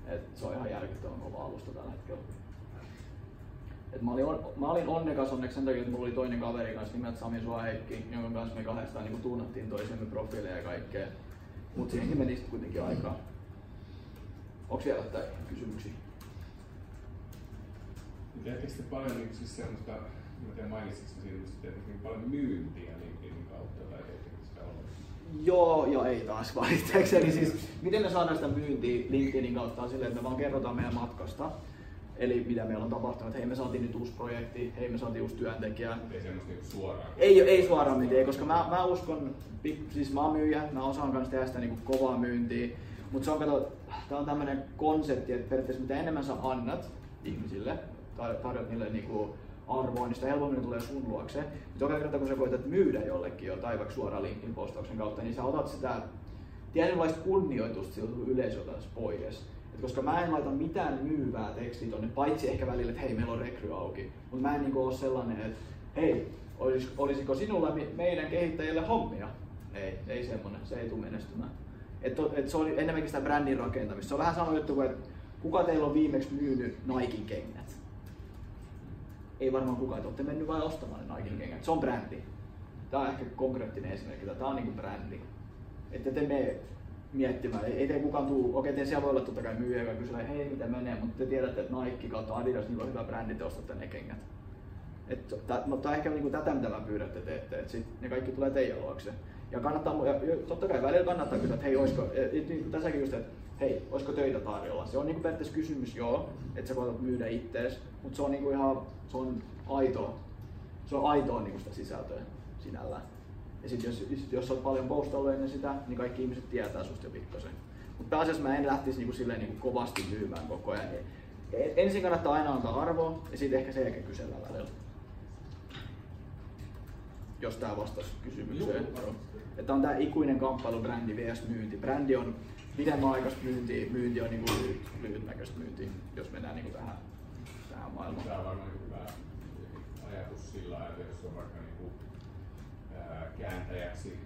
Et se on ihan järkyttävän kova alusta tällä hetkellä. Et mä, olin, on- mä olin onnekas onneksi sen takia, että mulla oli toinen kaveri kanssa nimeltä Sami Suoheikki, jonka kanssa me kahdestaan niin tunnattiin toisemme profiileja ja kaikkea. Mutta siihenkin meni sitten kuitenkin aikaa. Onko vielä jotain kysymyksiä? Teettekö te paljon niin siis semmoista, mä tiedän teettekö niin paljon myyntiä LinkedInin kautta tai teettekö sitä ollenkaan? Joo ja ei taas valiteeksi. siis, miten me saadaan sitä myyntiä LinkedInin kautta on silleen, että me vaan kerrotaan meidän matkasta. Eli mitä meillä on tapahtunut, että hei me saatiin nyt uusi projekti, hei me saatiin uusi työntekijä. Ei semmoista niin suoraan. Ei, ei suoraan myyntiä, koska mä, mä uskon, siis mä oon myyjä, mä osaan kanssa tehdä sitä niinku kovaa myyntiä. Mutta se on, kato, tää on tämmönen konsepti, että periaatteessa mitä enemmän sä annat ihmisille, tai tarjot niille niinku arvoa, niin sitä helpommin tulee sun luokse. Joka kerta kun sä koetat myydä jollekin jotain, vaikka suoraan LinkedIn postauksen kautta, niin sä otat sitä tietynlaista kunnioitusta siltä yleisöltä pois. Et koska mä en laita mitään myyvää tekstiä tonne, paitsi ehkä välillä, että hei, meillä on rekry auki. Mutta mä en niinku ole sellainen, että hei, olis, olisiko sinulla meidän kehittäjille hommia? Ei, ei semmonen, se ei tule menestymään. Et, et se on enemmänkin sitä brändin rakentamista. Se on vähän sama juttu kuin, että kuka teillä on viimeksi myynyt Nikein kengät? Ei varmaan kukaan, että olette mennyt vain ostamaan ne Nikein kengät. Se on brändi. Tämä on ehkä konkreettinen esimerkki. Tämä on niinku brändi. Että te mene miettimään, ei, te kukaan tuu, okei te siellä voi olla totta kai myyjä, joka kysyy, hei miten menee, mutta te tiedätte, että Nike kautta Adidas, niillä on hyvä brändi, te ostatte ne kengät. Et, tä, mutta tämä on ehkä niinku tätä, mitä mä pyydän, että teette, että sit ne kaikki tulee teidän luokse. Ja kannattaa, ja totta kai välillä kannattaa kysyä, että hei, olisiko, et, et, niin tässäkin just, että hei, olisiko töitä tarjolla. Se on niinku periaatteessa kysymys, joo, että sä koetat myydä ittees, mutta se on niinku ihan, se on aitoa, se on aitoa niinku sitä sisältöä sinällään. Ja sit jos, sit jos oot paljon postailu ennen sitä, niin kaikki ihmiset tietää susta jo pikkasen. Mutta pääasiassa mä en lähtisi niinku silleen niinku kovasti myymään koko ajan. E- Ensin kannattaa aina antaa arvoa ja sitten ehkä sen jälkeen kysellä välillä. Jos tää vastasi kysymykseen. Että on tää ikuinen kamppailu brändi vs myynti. Brändi on pidemmän aikaista myyntiä, myynti on niinku lyhyt, lyhytnäköistä myyntiä, jos mennään niinku tähän, tähän maailmaan. Tämä on varmaan niin hyvä ajatus sillä lailla, että jos on vaikka niin kuin, ää, kääntäjäksi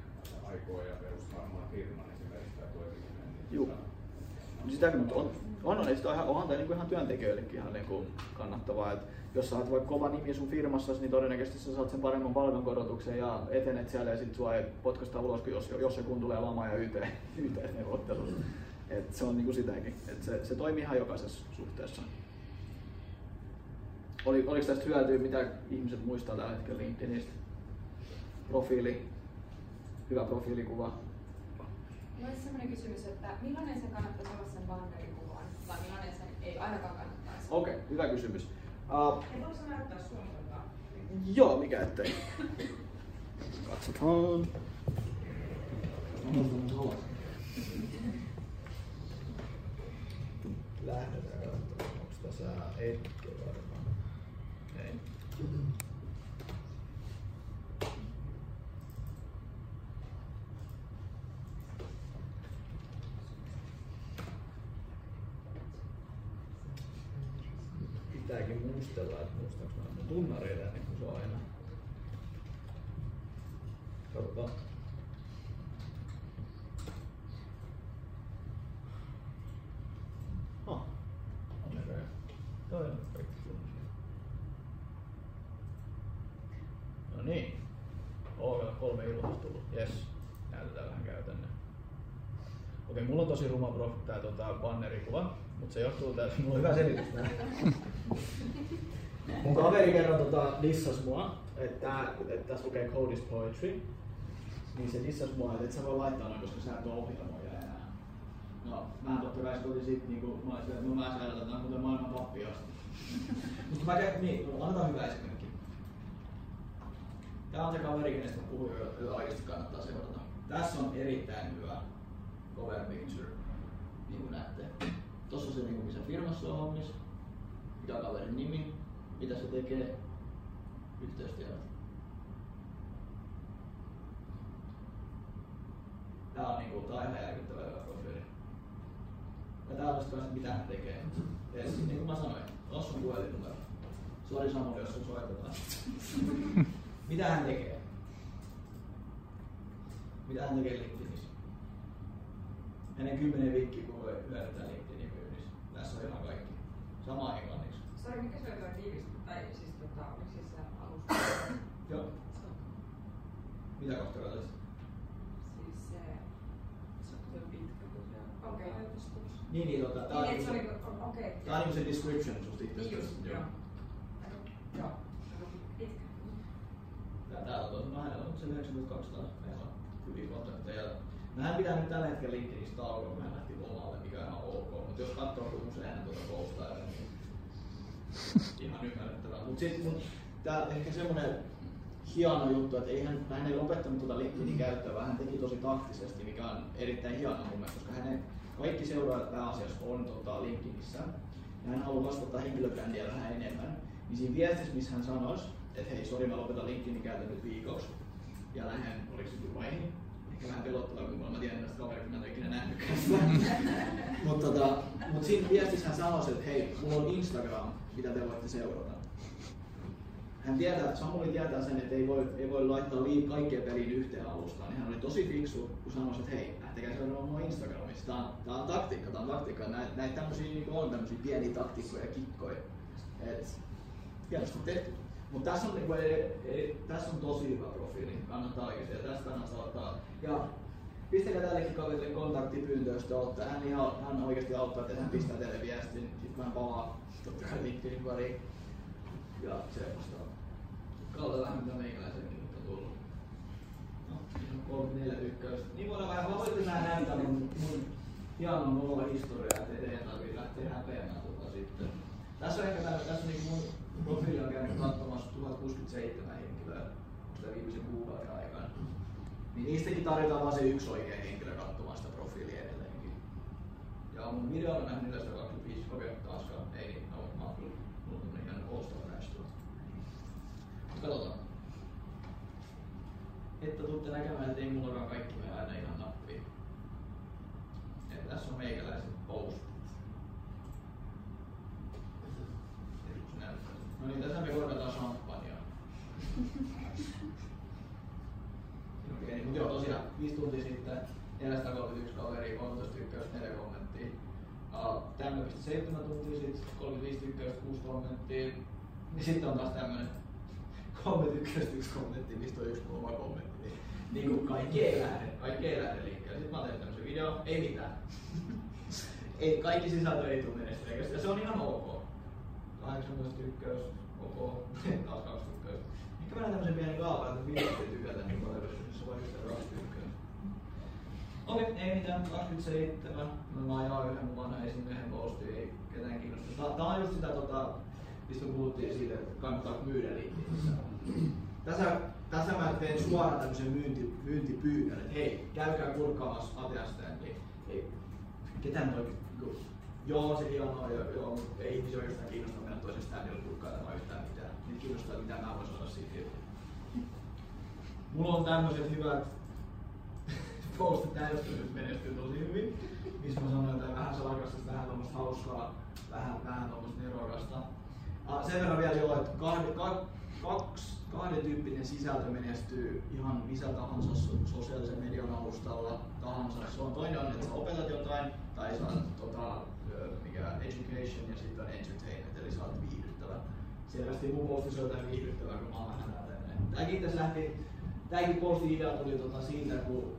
aikoo ja perustaa oman firman esimerkiksi tai toiminnan, niin Juu. tota, Sitäkin, mutta on, on, on, on ihan, onhan tämä niinku ihan työntekijöillekin ihan niinku kannattavaa. Et jos sä oot vaikka kova nimi sun firmassa, niin todennäköisesti sä saat sen paremman palkankorotuksen ja etenet siellä ja sit sua ei potkasta ulos, jos, jos ja kun tulee lama ja YT, YT-neuvottelut. Et se on niinku sitäkin. Et se, se toimii ihan jokaisessa suhteessa. Oli, oliko tästä hyötyä, mitä ihmiset muistaa tällä hetkellä LinkedInistä? Profiili, hyvä profiilikuva. Olisi sellainen kysymys, että millainen sen kannattaisi olla sen bannerikuvan, millainen ei ainakaan kannattaisi? Okei, okay, hyvä kysymys. Uh, Ei voiko sä näyttää suunnitelmaa? Joo, mikä ettei. Katsotaan. Lähdetään katsomaan, onko tässä etke varmaan. Ei. Pitääkin muistella, että muistaaks mä mun tunnareita ennen kuin se on aina. Katsotaan. Ah, on näköjään. Toi on kaikki kunnossa. No niin. Oo, kolme ilmoitusta tullut. Yes. Näytetään vähän käytännön. Okei, mulla on tosi ruma prof, tää tota, bannerikuva, mutta se johtuu tästä, mulla on hyvä selitys tää. Mun kaveri kerran tota, dissas mua, että, että tässä lukee Code is Poetry. Niin se dissas mua, että et sä voi laittaa noin, koska sä et ole ohjelmoija enää. No, mä totta kai kotin sit niinku, mä olisin, että no mä säädän tätä muuten maailman pappi asti. Mutta mä käyn, niin, no, annetaan hyvä esimerkki. Tää on se kaveri, kenestä mä puhuin, jota oikeasti kannattaa seurata. Tässä on erittäin hyvä cover picture, niin kuin näette. Tossa on se, niin missä firmassa on hommissa, mikä on kaverin nimi, mitä se tekee, yhteystiedot. Tää on niinku, tää on ihan järkyttävä hyvä profiili. Ja tää on sitten mitä hän tekee. Ja siis, niin kuin mä sanoin, tossa on puhelinnumero. Sori Samuli, jos sun soitetaan. mitä hän tekee? Mitä hän tekee LinkedInissä? Hänen kymmenen vinkkiä, kun voi hyödyntää LinkedInin myynnissä. Tässä on ihan kaikki. Sama englanniksi. Sori, mikä se oli tuo tiivistys? Tai siis tota, oliko siis se alusta? Joo. Mitä kohta katsoit? Siis se, se on pitkä, kun se on. Okei. Okay. Niin, niin, tota, tää on, Niin, että se niinku okei. tää on niinku se description susta Niin itsestäsi. just, joo. Joo. Pitkä. Ja täällä on hänellä on se 9200, meillä on hyviä kontakteja. No hän pitää nyt tällä hetkellä LinkedInistä taukoa, kun lomalle, mikä on ihan ok. Mutta jos katsoo, kun usein hän tuota postaa, niin ihan ymmärrettävää. Mut sit, mut tää ehkä semmonen hieno juttu, että ei hän, ei lopettanut tuota LinkedInin käyttöä, vaan hän teki tosi taktisesti, mikä on erittäin hieno mun mielestä, koska hänen kaikki seuraajat pääasiassa on tota LinkedInissä. Ja hän haluaa kasvattaa henkilöbrändiä vähän enemmän. Niin siinä viestissä, missä hän sanoisi, että hei, sori, mä lopetan LinkedInin käytön nyt viikoksi. Ja lähden, oliko se Dubaihin? Ehkä vähän pelottavaa, kun mä tiedän tästä kaverista, mä en ole ikinä nähnytkään sitä. Mutta tota, mut siinä viestissä hän sanoi, että hei, mulla on Instagram, mitä te voitte seurata. Hän tietää, Samuli tietää sen, että ei voi, ei voi laittaa liikaa kaikkea peliin yhteen alustaan. Niin hän oli tosi fiksu, kun sanoi, että hei, lähtekää seuraamaan mua Instagramissa. Tää on, tää on taktiikka, tää on taktiikka. Näitä näit tämmösiä niin on tämmösiä pieniä taktiikkoja ja kikkoja. Et, hienosti tehty. Mutta tässä on, niinku, ei, ei, tässä on tosi hyvä profiili, kannattaa oikeasti ja tästä kannattaa ottaa. Ja pistäkää tällekin kaverille kontaktipyyntö, jos te ottaa. Hän, ihan, hän oikeasti auttaa, että hän pistää teille viestin, sitten mä palaan totta kai LinkedInin pariin. Ja se vastaa. Kautta vähän mitä meikäläisenkin on tullut. No, siinä on 34 tykkäystä. Niin voidaan vähän, mä voitte vähän näyttää mun, mun hienon mulla historiaa, ettei teidän tarvii lähteä häpeämään tota sitten. Tässä on ehkä tää, tässä on niinku mun profiili on käynyt katsomassa 1067 henkilöä sitä viimeisen kuukauden aikana. Niin niistäkin tarjotaan vaan se yksi oikea henkilö katsomaan sitä profiilia edelleenkin. Ja mun video on nähnyt 425, okei, taaskaan, ei niin, no, mä oon kyllä, mulla on ihan all-star katsotaan. Että tuutte näkemään, että ei mullakaan kaikki mene aina ihan nappiin. Et tässä on meikäläisen post. Joskus näyttää. No niin, tässä me korvataan champagnea. Okei, mutta Mutta joo, tosiaan 5 tuntia sitten 431 kaveria, 13 tykkäystä, 4 kommenttia. Uh, tämmöinen pisti 7 tuntia sitten, 35 tykkäystä, 6 kommenttia. Niin sitten on taas tämmöinen kolme tykkäystä, yksi kommentti, mistä on yksi mun oma kommentti. Niin, niin kuin kaikki ei lähde, kaikki ei lähde liikkeelle. Sitten mä teen tämmöisen video, ei mitään. ei, kaikki sisältö ei tule menestymään, ja se on ihan ok. 18 tykkäys, ok, taas 2 tykkäys. Ehkä mä näen tämmöisen pienen kaavan, että ei tykätä niin paljon, jos se voi just 2 tykkäys. Okei, ei mitään, 27. No, mä ajaa yhden mun vanhan esimiehen postiin, ei ketään kiinnosta. Tää, on just sitä, tota, mistä puhuttiin siitä, että kannattaa myydä liikkeessä. Tässä, tässä mä teen suoraan tämmöisen myynti, myyntipyynnön, että hei, käykää kurkkaamassa Ateasta, niin ei, ketään toi, joo se hienoa, joo, joo mutta ei ihmisiä oikeastaan kiinnostaa mennä toisen standilla kurkkailemaan yhtään mitään. Nyt kiinnostaa mitä mä voin saada siitä irti. Mulla on tämmöiset hyvät postit täysin nyt menestyy tosi hyvin, missä mä sanoin, että vähän salakasta, vähän tuommoista hauskaa, vähän, vähän tuommoista nerokasta. Sen verran vielä joo, että kahden, ka, kaksi, kahden tyyppinen sisältö menestyy ihan missä tahansa so- sosiaalisen median alustalla tahansa. Se on toinen on, että sä opetat jotain, tai sä tota, education ja sitten on entertainment, eli sä oot viihdyttävä. Selvästi mun postissa on jotain viihdyttävää, kun mä oon vähän tällainen. Tääkin tässä lähti, tääkin posti idea tuli tota siitä, kun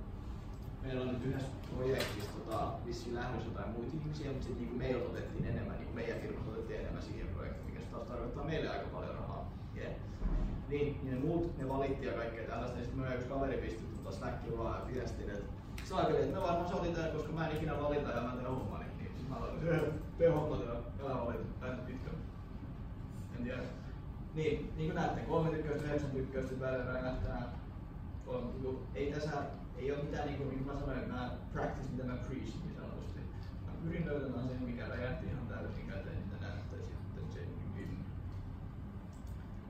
meillä on nyt yhdessä projektissa tota, vissiin lähdössä jotain muita ihmisiä, mutta sitten niin meiltä otettiin enemmän, niin meidän firmasta otettiin enemmän siihen projektiin, mikä se taas tarkoittaa meille aika paljon rahaa. Yeah. Niin, niin ne muut, ne valitti ja kaikkea tällaista, ja sitten me yksi kaveri pisti tota Slackin vaan ja viestin, että saakeli, että me varmaan sovitaan, koska mä en ikinä valita ja mä teen hommani. Niin ja älä valita, päätä pitkä. En tiedä. Niin, niin kuin näette, kolme tykkäystä, yhdeksän tykkäystä, välillä räjähtää. On, niinku, ei tässä ei ole mitään, niin kuin, niin kuin mä sanoin, mä practice mitä mä preach niin sanotusti. Mä pyrin löytämään sen, mikä räjähti ihan täysin käteen, mitä näyttäisi sitten se hyvin.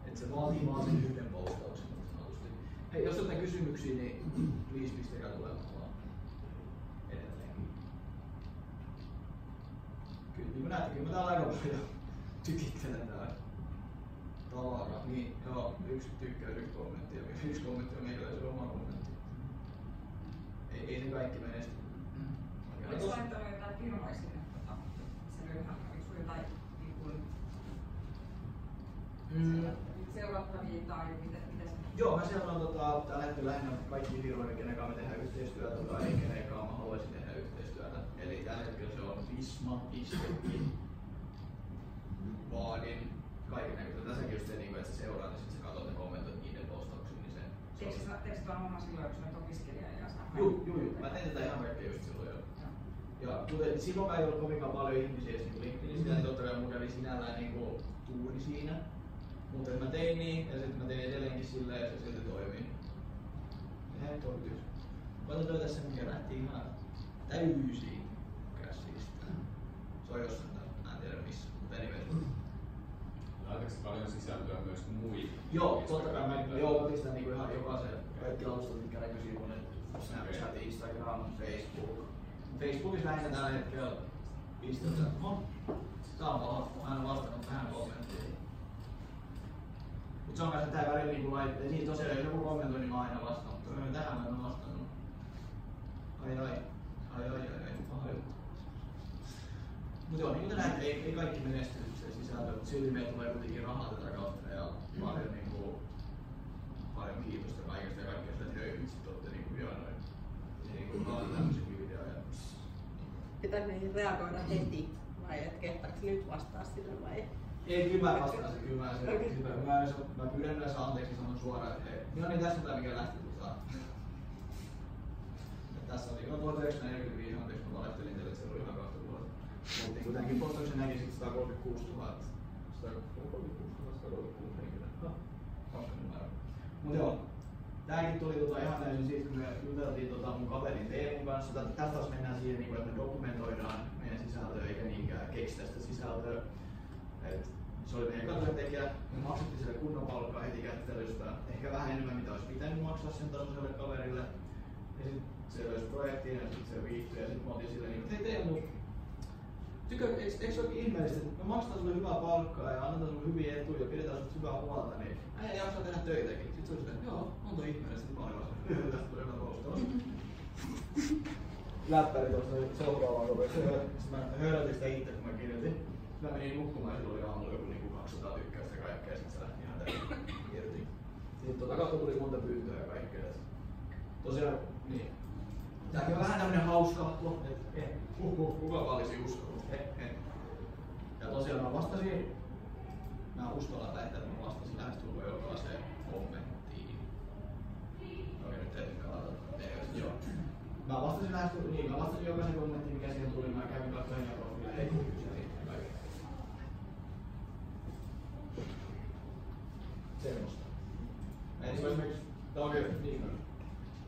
Et se vaatii vaan sen yhden postauksen niin sanotusti. Hei, jos on kysymyksiä, niin please pistäkää tulemaan vaan edelleenkin. Kyllä, niin kyllä mä täällä aika paljon tykittelen täällä tavaraa. Niin, joo, yksi tykkäys, yksi kommentti ja yksi kommentti on meikäläisen oma kommentti ei, ei ne kaikki menesty. Oletko laittanut jotain firmoja sinne tota, sen ylhäällä? Oliko sinulla jotain niin kuin, Mm. seurattavia tai mitä, mitä se Joo, mä seuraan tota, tällä hetkellä lähinnä kaikki firmoja, kenen kanssa me tehdään yhteistyötä tai kenen kanssa mä haluaisin tehdä. Eli tällä hetkellä se on Visma, Istekin, Vaadin, kaiken näköistä. Tässäkin just se, niin kuin, että sä seuraat ja sitten sä katsot ja kommentoit niiden postauksiin, niin se, se Teekö on sä varmaan silloin, kun sä olet opiskelija ja sä Juu, juu, juu. Mä tein tätä ihan kaikkea just silloin jo. Ja kuten silloin ei ollut kovinkaan paljon ihmisiä edes niin LinkedInissä, mm. totta kai mun kävi sinällään niin kuin, tuuri siinä. Mutta mä tein niin, ja sitten mä tein edelleenkin silleen, ja se silti toimii. Ja hei, toimii. Katsotaan tässä, mikä lähti ihan täysin. Se on jossain mä en tiedä missä, mutta anyway. Paljon sisältöä myös muihin? Joo, totta kai mä joo, sitä niinku ihan jokaisen, kaikki alustat, mitkä näkyy sivuille. Snapchat, Instagram, Facebook. Facebookissa lähinnä tällä hetkellä pistetään. No, tää on paha, mä en vastannut tähän kommenttiin. Mut se on kanssa tää välillä niinku niin tosiaan jos joku kommentoi, niin mä aina vastaan, mutta tähän mä en oo vastannut. Ai ai, ai ai ai, ai, paha juttu. Mut joo, niin kuin te näette, ei, kaikki menesty se sisältö, mutta silti meillä tulee kuitenkin rahaa tätä kautta ja paljon, niinku, paljon kiitosta kaikesta ja kaikkea sitä, että hei, vitsi, te olette niinku hienoja. Niinku, mä oon tämmöisiä videoja. Pitääkö niihin reagoida heti vai et kehtaako nyt vastaa sille vai? Ei, kyllä mä vastaan se, kyllä mä se, Okei. sitä, mä, yleensä, mä pyydän yleensä anteeksi sanon suoraan, että hei, no niin tässä on tää mikä lähti tota. Ja tässä oli, no 1945, anteeksi mä valehtelin teille, että se oli ihan. Mutta kun tämänkin postauksen näki sit 136 000, 136 000, 136 henkilöä. Ha, hauska numero. Mut joo, Tääkin tuli tota ihan täysin siitä, kun me juteltiin tota mun kaverin Teemun kanssa. Tästä taas mennään siihen, niin että me dokumentoidaan meidän sisältöä eikä niinkään keksitä sitä sisältöä. Et se oli meidän katujentekijä, me maksettiin sille kunnon palkkaa heti kättelystä, ehkä vähän enemmän mitä olisi pitänyt maksaa sen tasoiselle kaverille. Ja sitten se löysi projektiin ja sitten se viihtyi ja sitten me oltiin silleen, niin, että hei Teemu, Tykö, eikö, eikö se olekin ihmeellistä, että me maksetaan sulle hyvää palkkaa ja annetaan sulle hyviä etuja ja pidetään sulle hyvää huolta, niin äijä jaksaa tehdä töitäkin. Sitten se on sitä, joo, on toi ihmeellistä, että mä olen vaan tästä tulee hyvä. Läppäri tuossa seuraavaan rupesi. Sitten mä höydätin sitä itse, kun mä kirjoitin. Mä menin nukkumaan ja sillä oli aamulla joku niinku 200 tykkäystä kaikkea. Sitten se lähti ihan täysin irti. Sitten tota kautta tuli monta pyyntöä ja kaikkea. Tosiaan, niin. Tääkin on vähän tämmönen hauska, että kuka eh, eh. Ja tosiaan mä vastasin, mä uskallan väittää, että mä vastasin lähestulkoon jokaiseen kommenttiin. Okei, nyt ei. Ei, Joo. Mä vastasin lähestulkoon, niin mä vastasin jokaisen kommenttiin, mikä siihen tuli. Mä kävin kyselin ja kaikkea. Semmosta. Et esimerkiksi, tää on kyllä, niin,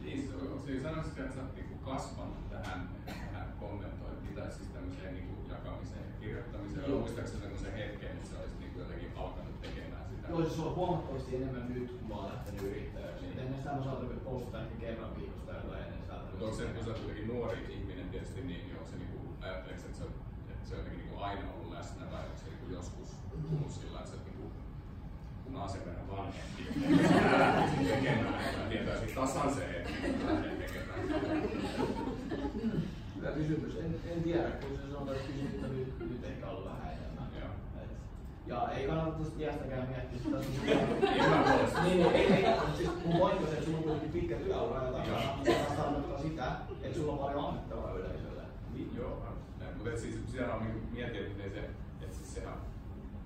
Niin, se on, se sanoisitko, että sä oot niinku kasvanut tähän, tähän kommentointiin tai siis tämmöiseen niinku jakamiseen ja kirjoittamiseen? Joo. muistaakseni semmoisen hetken, että sä olisit niinku jotenkin alkanut tekemään sitä? Joo, siis on huomattavasti enemmän nyt, kun mä oon lähtenyt yrittäjäksi. Et Ennen sitä mä saatoin postata ehkä kerran viikossa tai jotain ennen sitä. Mutta onko se, kun sä oot kuitenkin nuori ihminen tietysti, niin onko se niinku, ajatteleeko, että se on, että se on jotenkin niinku aina ollut läsnä vai onko se niinku joskus tullut sillä, että sä oot niinku punaisen verran vanhempi, tekemään, että tietäisit tasan se, että lähden tekemään. Hyvä kysymys. En, en tiedä, kun se sanotaan, että kysymystä ehkä ollut vähän enemmän. Ja ei kannata tuosta iästäkään miettiä sitä. Ihan puolesta. niin, niin, ei, ei, siis mun pointti on se, että sulla on kuitenkin pitkä työura. Se taas tarkoittaa sitä, että sulla on paljon annettavaa yleisölle. Niin, joo, näin. Mutta siis siellä on niinku mietin, että miten se, että siis sehän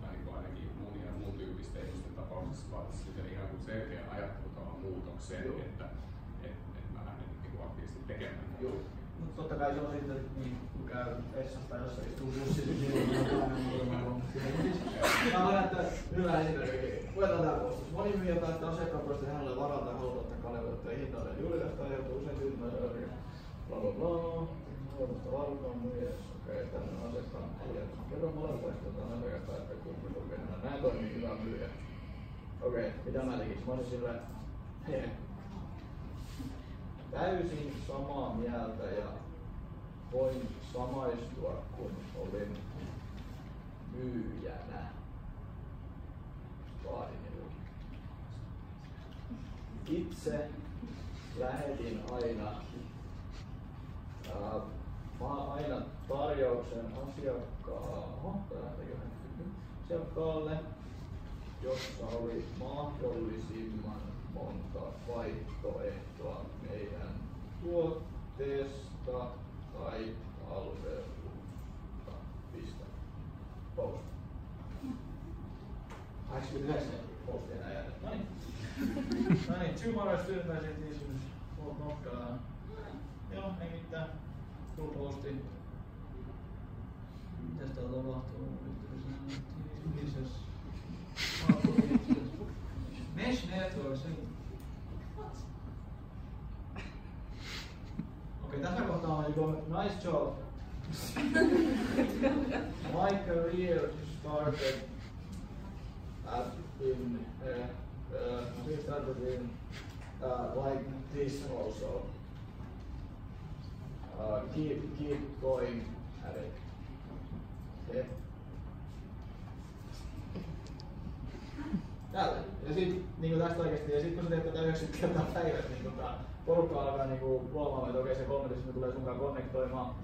tai niinku ainakin mun ja muun tyyppisten ihmisten tapauksessa vaatisi sitten ihan kuin selkeän ajattelutavan muutoksen, Joo. että et, et mä lähden niinku aktiivisesti tekemään. Joo. Mutta totta kai se on sitten, niin, käy vessasta, jossa istuu bussi, silloin on aina muutama kommentti. Mä olen että hyvä esimerkki. Luetaan tää postus. Moni myyjä päättää asiakkaan hänelle varalta ja haluaa ottaa kalevotteen hinnalle. Juuri tästä usein tyytymäinen bla bla bla. Huomasta valkoon myyjäs. Okei, tämmönen asiakkaan aliatus. Kerro molemmista, että on asiakasta, että kumpi lukee. Näin toimii hyvä myyjä. Okei, mitä mä tekisin? Mä olisin silleen, täysin samaa mieltä ja voin samaistua, kun olin myyjänä. Vaadinilla. Itse lähetin aina, ää, ma- aina tarjouksen asiakkaalle, jossa oli mahdollisimman monta vaihtoehtoa meidän tuotteesta tai palvelusta. Pistä. Post. 89 postia enää jäänyt. No niin. No niin, tomorrow student presentation for nokkaa. Joo, ei mitään. Full posti. Mitäs täällä tapahtuu? Mesh Networks. Tässä kohtaa on joku nice job. My career started at in uh, uh, we started in uh, like this also. Uh, keep keep going at it. Okay. Tällä. Ja sit niinku tästä oikeesti, ja sit kun sä teet tätä 90 kertaa päivässä, niin tota, porukka alkaa niinku huomaamaan, että okei se kommentissa tulee sunkaan konnektoimaan.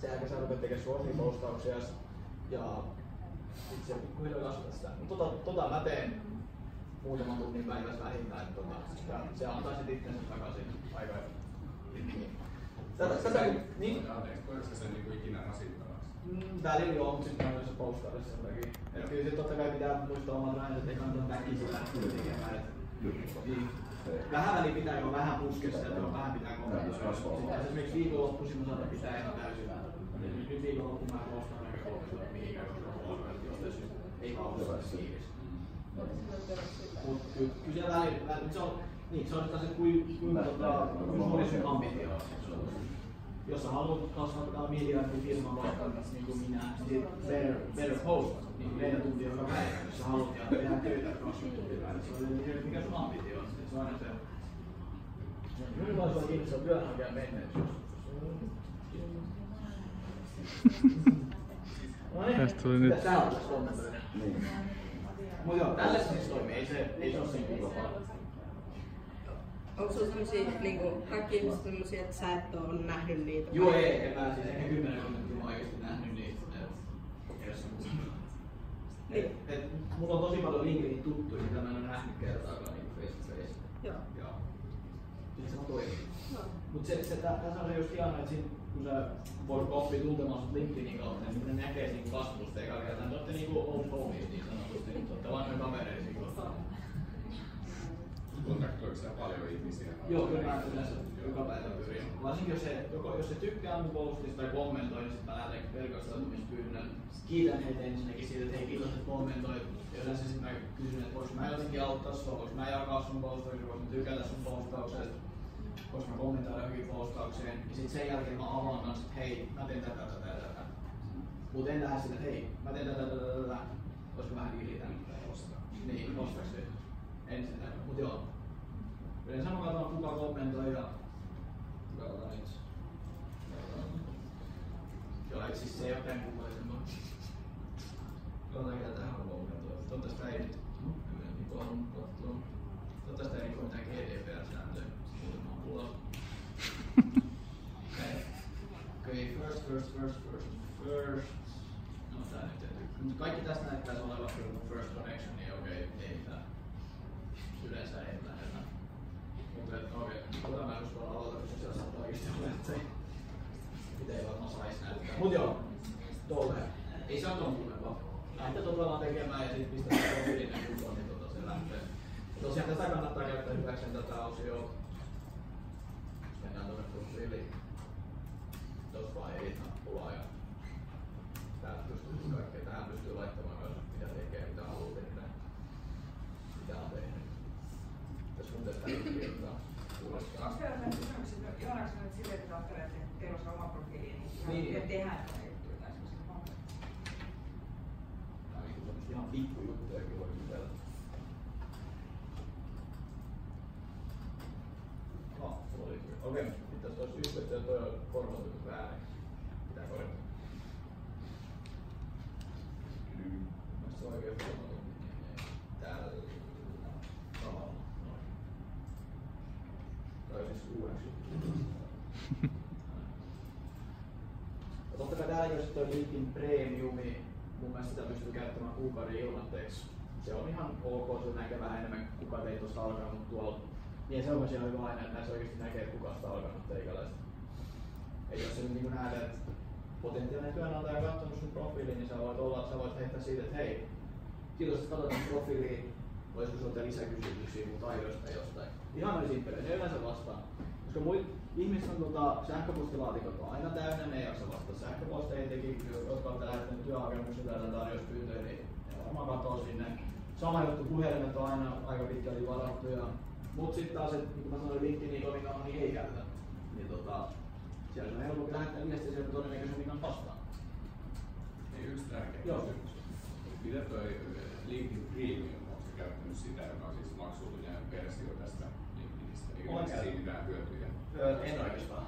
Sen jälkeen sä rupeat tekemään sun omia postauksia ja sit se pikkuhiljaa kasvattaa sitä. Mut tota, tota mä teen muutaman tunnin päivässä vähintään, että tota, ja se antaa sit itsensä takaisin aika. Tätä, tätä, niin, koetko sen niinku ikinä rasittavaksi? Mm, Välillä joo, mutta sitten on se postaudessa sen takia. Et kyllä se totta kai pitää muistaa omat rajat, ettei kannata väkisin lähteä tekemään. Niin. Vähän väliä pitää jo vähän puskessa ja joo, vähän pitää kommentoida. Sitten esimerkiksi viikonloppuisin mä saatan pitää ihan täysin. Nyt viikonloppu mä postaan aika kolme mihinkään, jostain syystä ei kauheasti fiilis. Mut kyllä, kyllä siellä välillä, se on, niin, se on sitä se kuin, kuinka tota, kuinka suuri sun ambitio. Jos sä haluat kasvattaa miljardin firman vaikka niin kuin minä, niin better, better post, niin kuin neljä tuntia joka päivä, jos sä haluat ja tehdä töitä 20 tuntia päivässä. Se on mikä sun ambitio on se. On. Tästä tuli nyt... Tää on tässä kommentoida. Niin. Mut joo, tällä se siis toimii, ei se, ei se ole sen kuva vaan. Onko sulla sellaisia, niinku, kaikki ihmiset sellaisia, että sä et ole nähnyt niitä? Joo, ei, en mä siis ehkä kymmenen kommenttia mä oikeesti nähnyt niitä. Niin. Et, et, mulla on tosi paljon LinkedIn tuttuja, mitä mä en ole nähnyt kertaakaan niin face to face. Joo. Ja sit se vaan toimii. Joo. Mut se, se, tä- tässä on se just hienoa, että siinä, kun sä voit oppia tuntemaan sut LinkedInin kautta, niin sitten ne näkee siinä kasvusta eikä kertaa. Te ootte niinku old homies niin sanotusti, niin te ootte vanhoja kavereita siinä kohtaa. Kontaktoiko sä paljon ihmisiä? Joo, kyllä mä yleensä joka päivä pyrin. Varsinkin jos se, joko, jos se tykkää mun postista tai kommentoi, niin sit mä lähetän verkostoitumispyynnön. Kiitän heitä ensinnäkin siitä, että hei kiitos, että kommentoit. Ja yleensä sit mä kysyn, että voinko mä jotenkin auttaa sua, voinko mä jakaa sun postauksia, voinko mä tykätä sun postauksesta, voinko mä kommentoida johonkin postaukseen. Ja sit sen jälkeen mä avaan että hei, mä teen tätä, tätä tätä. Mut en lähde sille, että hei, mä teen tätä, tätä, tätä. Olisiko vähän diilitä tai ostaa. Niin, ostaks nyt. Ensin näin. Mut joo, Yleensä mä katson kuka kommentoi ja katsotaan itse. Joo, et siis se ei oo tän kummallisen Katsotaan ketä tähän on kommentoi. Toivottavasti tää ei nyt niin halunnut katsoa. Tää ei rikko mitään GDPR-sääntöjä. Muuten mä oon. Okei. First, first, first, first, first. No tää nyt ei Mut kaikki tästä näyttäisi olevan first connection, niin okei, ei mitään. Yleensä ei lähdetä. Mutta et okei, mä en uskalla aloita, koska siellä saattaa oikeesti olla, että se mitä ei varmaan sais näyttää. Mut joo, tolleen. Ei se ole ton kummempaa. Lähtee vaan tekemään ja sit pistää se profiilinen kuntoon, niin tota se lähtee. Ja tosiaan tätä kannattaa käyttää hyväkseen tätä osioa. Mennään tonne profiiliin. Tos vaan edit-nappulaa ja täältä pystyy kaikkea. Tähän pystyy laittamaan myös mitä tekee, mitä haluaa tehdä. Mitä on tehnyt. Tässä mun tästä kirjoittaa. Onko teillä sellainen kysymys, että johdaanko nyt sille, että ajattelee, että teillä olisi oma profiili, niin. Niin. tehdään jotain juttuja tai ihan voi kytellä. No, sulla oli kyllä. Okei, nyt tässä olisi yhteyttä ja toi on formaatioitu väärin. Pitää korjata. Mielestäni se on oikein formaatioitu. Tällä tavalla. Noin. Ja totta kai täällä jos toi LinkedIn Premium, niin mun mielestä sitä pystyy käyttämään kuukauden ilmatteeksi. Se on ihan ok, se näkee vähän enemmän kuka teit tuosta alkanut tuolla. Niin se on myös ihan hyvä aina, että näissä oikeasti näkee, että kuka sitä alkanut teikäläistä. Eli jos sä nyt niin näet, että potentiaalinen työnantaja on katsonut sun profiilin, niin sä voit, olla, sä voit heittää siitä, että hei, kiitos, että katsot mun profiiliin, voisiko sulta lisäkysymyksiä mun taidoista jostain. Ihan noin simppeli, ne yleensä vastaa. Koska muut ihmiset on tota, sähköpostilaatikot on aina täynnä, ne ei jaksa vastata sähköposteihin, teki, jotka olette lähettäneet työhakemuksia tai tarjouspyyntöjä, niin ne varmaan katoo sinne. Sama juttu, puhelimet on aina aika pitkälti varattuja. Mut sitten taas, että niin mä sanoin, LinkedInin toimintaa niin ei käytä. Niin tota, siellä on helpompi lähettää viestiä sieltä todennäköisemmin kanssa vastaan. Niin yksi tärkeä Joo. kysymys. Mitä toi LinkedIn Premium, käyttänyt sitä, joka on siis maksullinen versio tästä LinkedInistä? Eikä Olen niistä käyttänyt. mitään hyötyjä? Öö, en oikeastaan.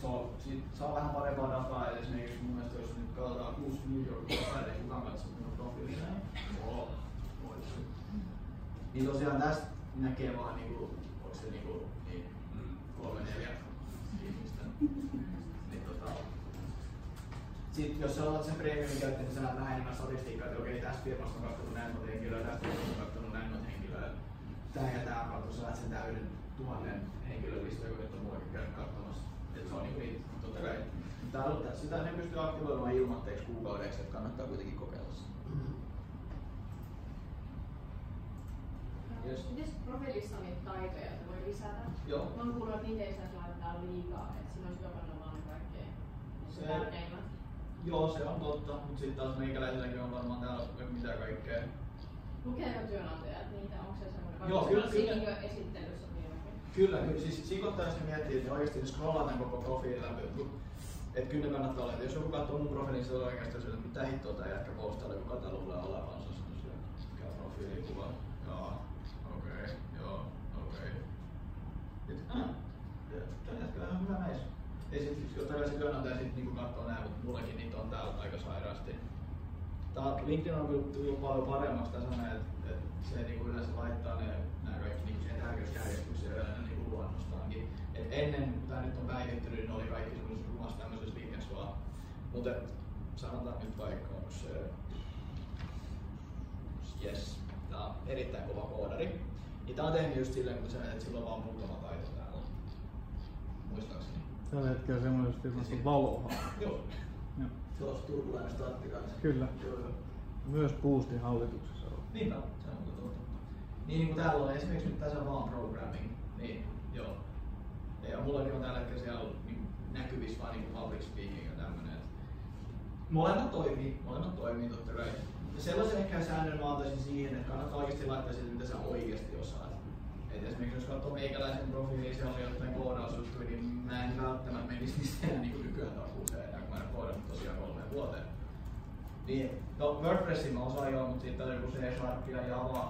Se on, sit saa vähän parempaa dataa, esimerkiksi mun mielestä jos nyt katsotaan kuusi New Yorkia päivä, kukaan katsoo minun profiilia. Joo. Niin tosiaan tästä näkee vaan niinku, onko se niinku, niin, kolme neljä ihmistä. Niin sitten jos sä otat sen premiumin käyttäjä, niin sä näet vähän enemmän statistiikkaa, että okei, tästä firmasta on katsonut näin monta henkilöä, tästä firmasta on katsonut näin monta henkilöä. Tää ja tää katsonut, sä näet sen täyden tuhannen henkilön lista, joka nyt on muuakin käynyt katsomassa. Et se on niinku niitä, totta kai. On, sitä ne pystyy aktivoimaan ilmatteeksi kuukaudeksi, että kannattaa kuitenkin kokeilla sitä. Yes. Miten profiilissa on niitä taitoja, että voi lisätä? Joo. Mä oon kuullut, että niitä ei saisi laittaa liikaa, että siinä on hyvä panna vaan ne kaikkein tärkeimmät. Joo, se on totta, mutta sitten taas meikäläiselläkin on varmaan täällä mitä kaikkea. Lukeeko työnantajat niitä? Onko se semmoinen? Joo, kyllä, kyllä. siinä esittelyssä vieläkin? Kyllä, kyllä. Siis siinä kohtaa, jos miettii, että ne oikeasti tämän koko profiilin läpi. Että kyllä ne kannattaa olla. että Jos joku katsoo mun profiilin, se on oikeasti se, että mitä hittoa tää jätkä postaa, kun kata luulee olevansa. Se, mikä on profiilikuva. Joo, okei, okay, joo, okei. Okay. Ah, tää jätkä on hyvä mies. Ja sit, totta kai se työnantaja sit niinku katsoo näin, mutta mullakin niitä on täällä aika sairaasti. Tää LinkedIn on kyllä tullut paljon paremmaksi tässä näin, että et se niinku yleensä laittaa ne, nämä kaikki niinku siihen tärkeysjärjestykseen yleensä niinku luonnostaankin. Et ennen tää nyt on päivittynyt, niin oli kaikki semmoisessa rumassa tämmöisessä linjassa vaan. Mutta sanotaan nyt vaikka, onko se Yes, tää on erittäin kova koodari. Niin tää on tehnyt just silleen, kun sä että sillä on vaan muutama taito täällä. Muistaakseni. Tällä hetkellä semmoisesti ilmasta valoa. Joo. Joo. On turkulainen statti kanssa. Kyllä. Joo, joo. Myös Boostin hallituksessa on. Niin on, se on totta. Niin, niin kuin täällä on esimerkiksi nyt tässä vaan programming, niin joo. Ja mullakin on tällä hetkellä siellä niin näkyvissä vaan niin public speaking ja tämmönen. et Molemmat toimii, molemmat toimii totta kai. Ja sellaisen ehkä säännön mä antaisin siihen, että kannattaa oikeasti laittaa siitä, mitä sä oikeasti osaat. Et jos katsoo meikäläisen profiiliin, siellä oli jotain koodausjuttuja, niin mä en välttämättä menisi niistä enää niin nykyään takuuseen enää, kun mä en koodannut tosiaan kolmeen vuoteen. Niin, no WordPressin mä osaan joo, mutta sitten on joku C-Sharp ja Java,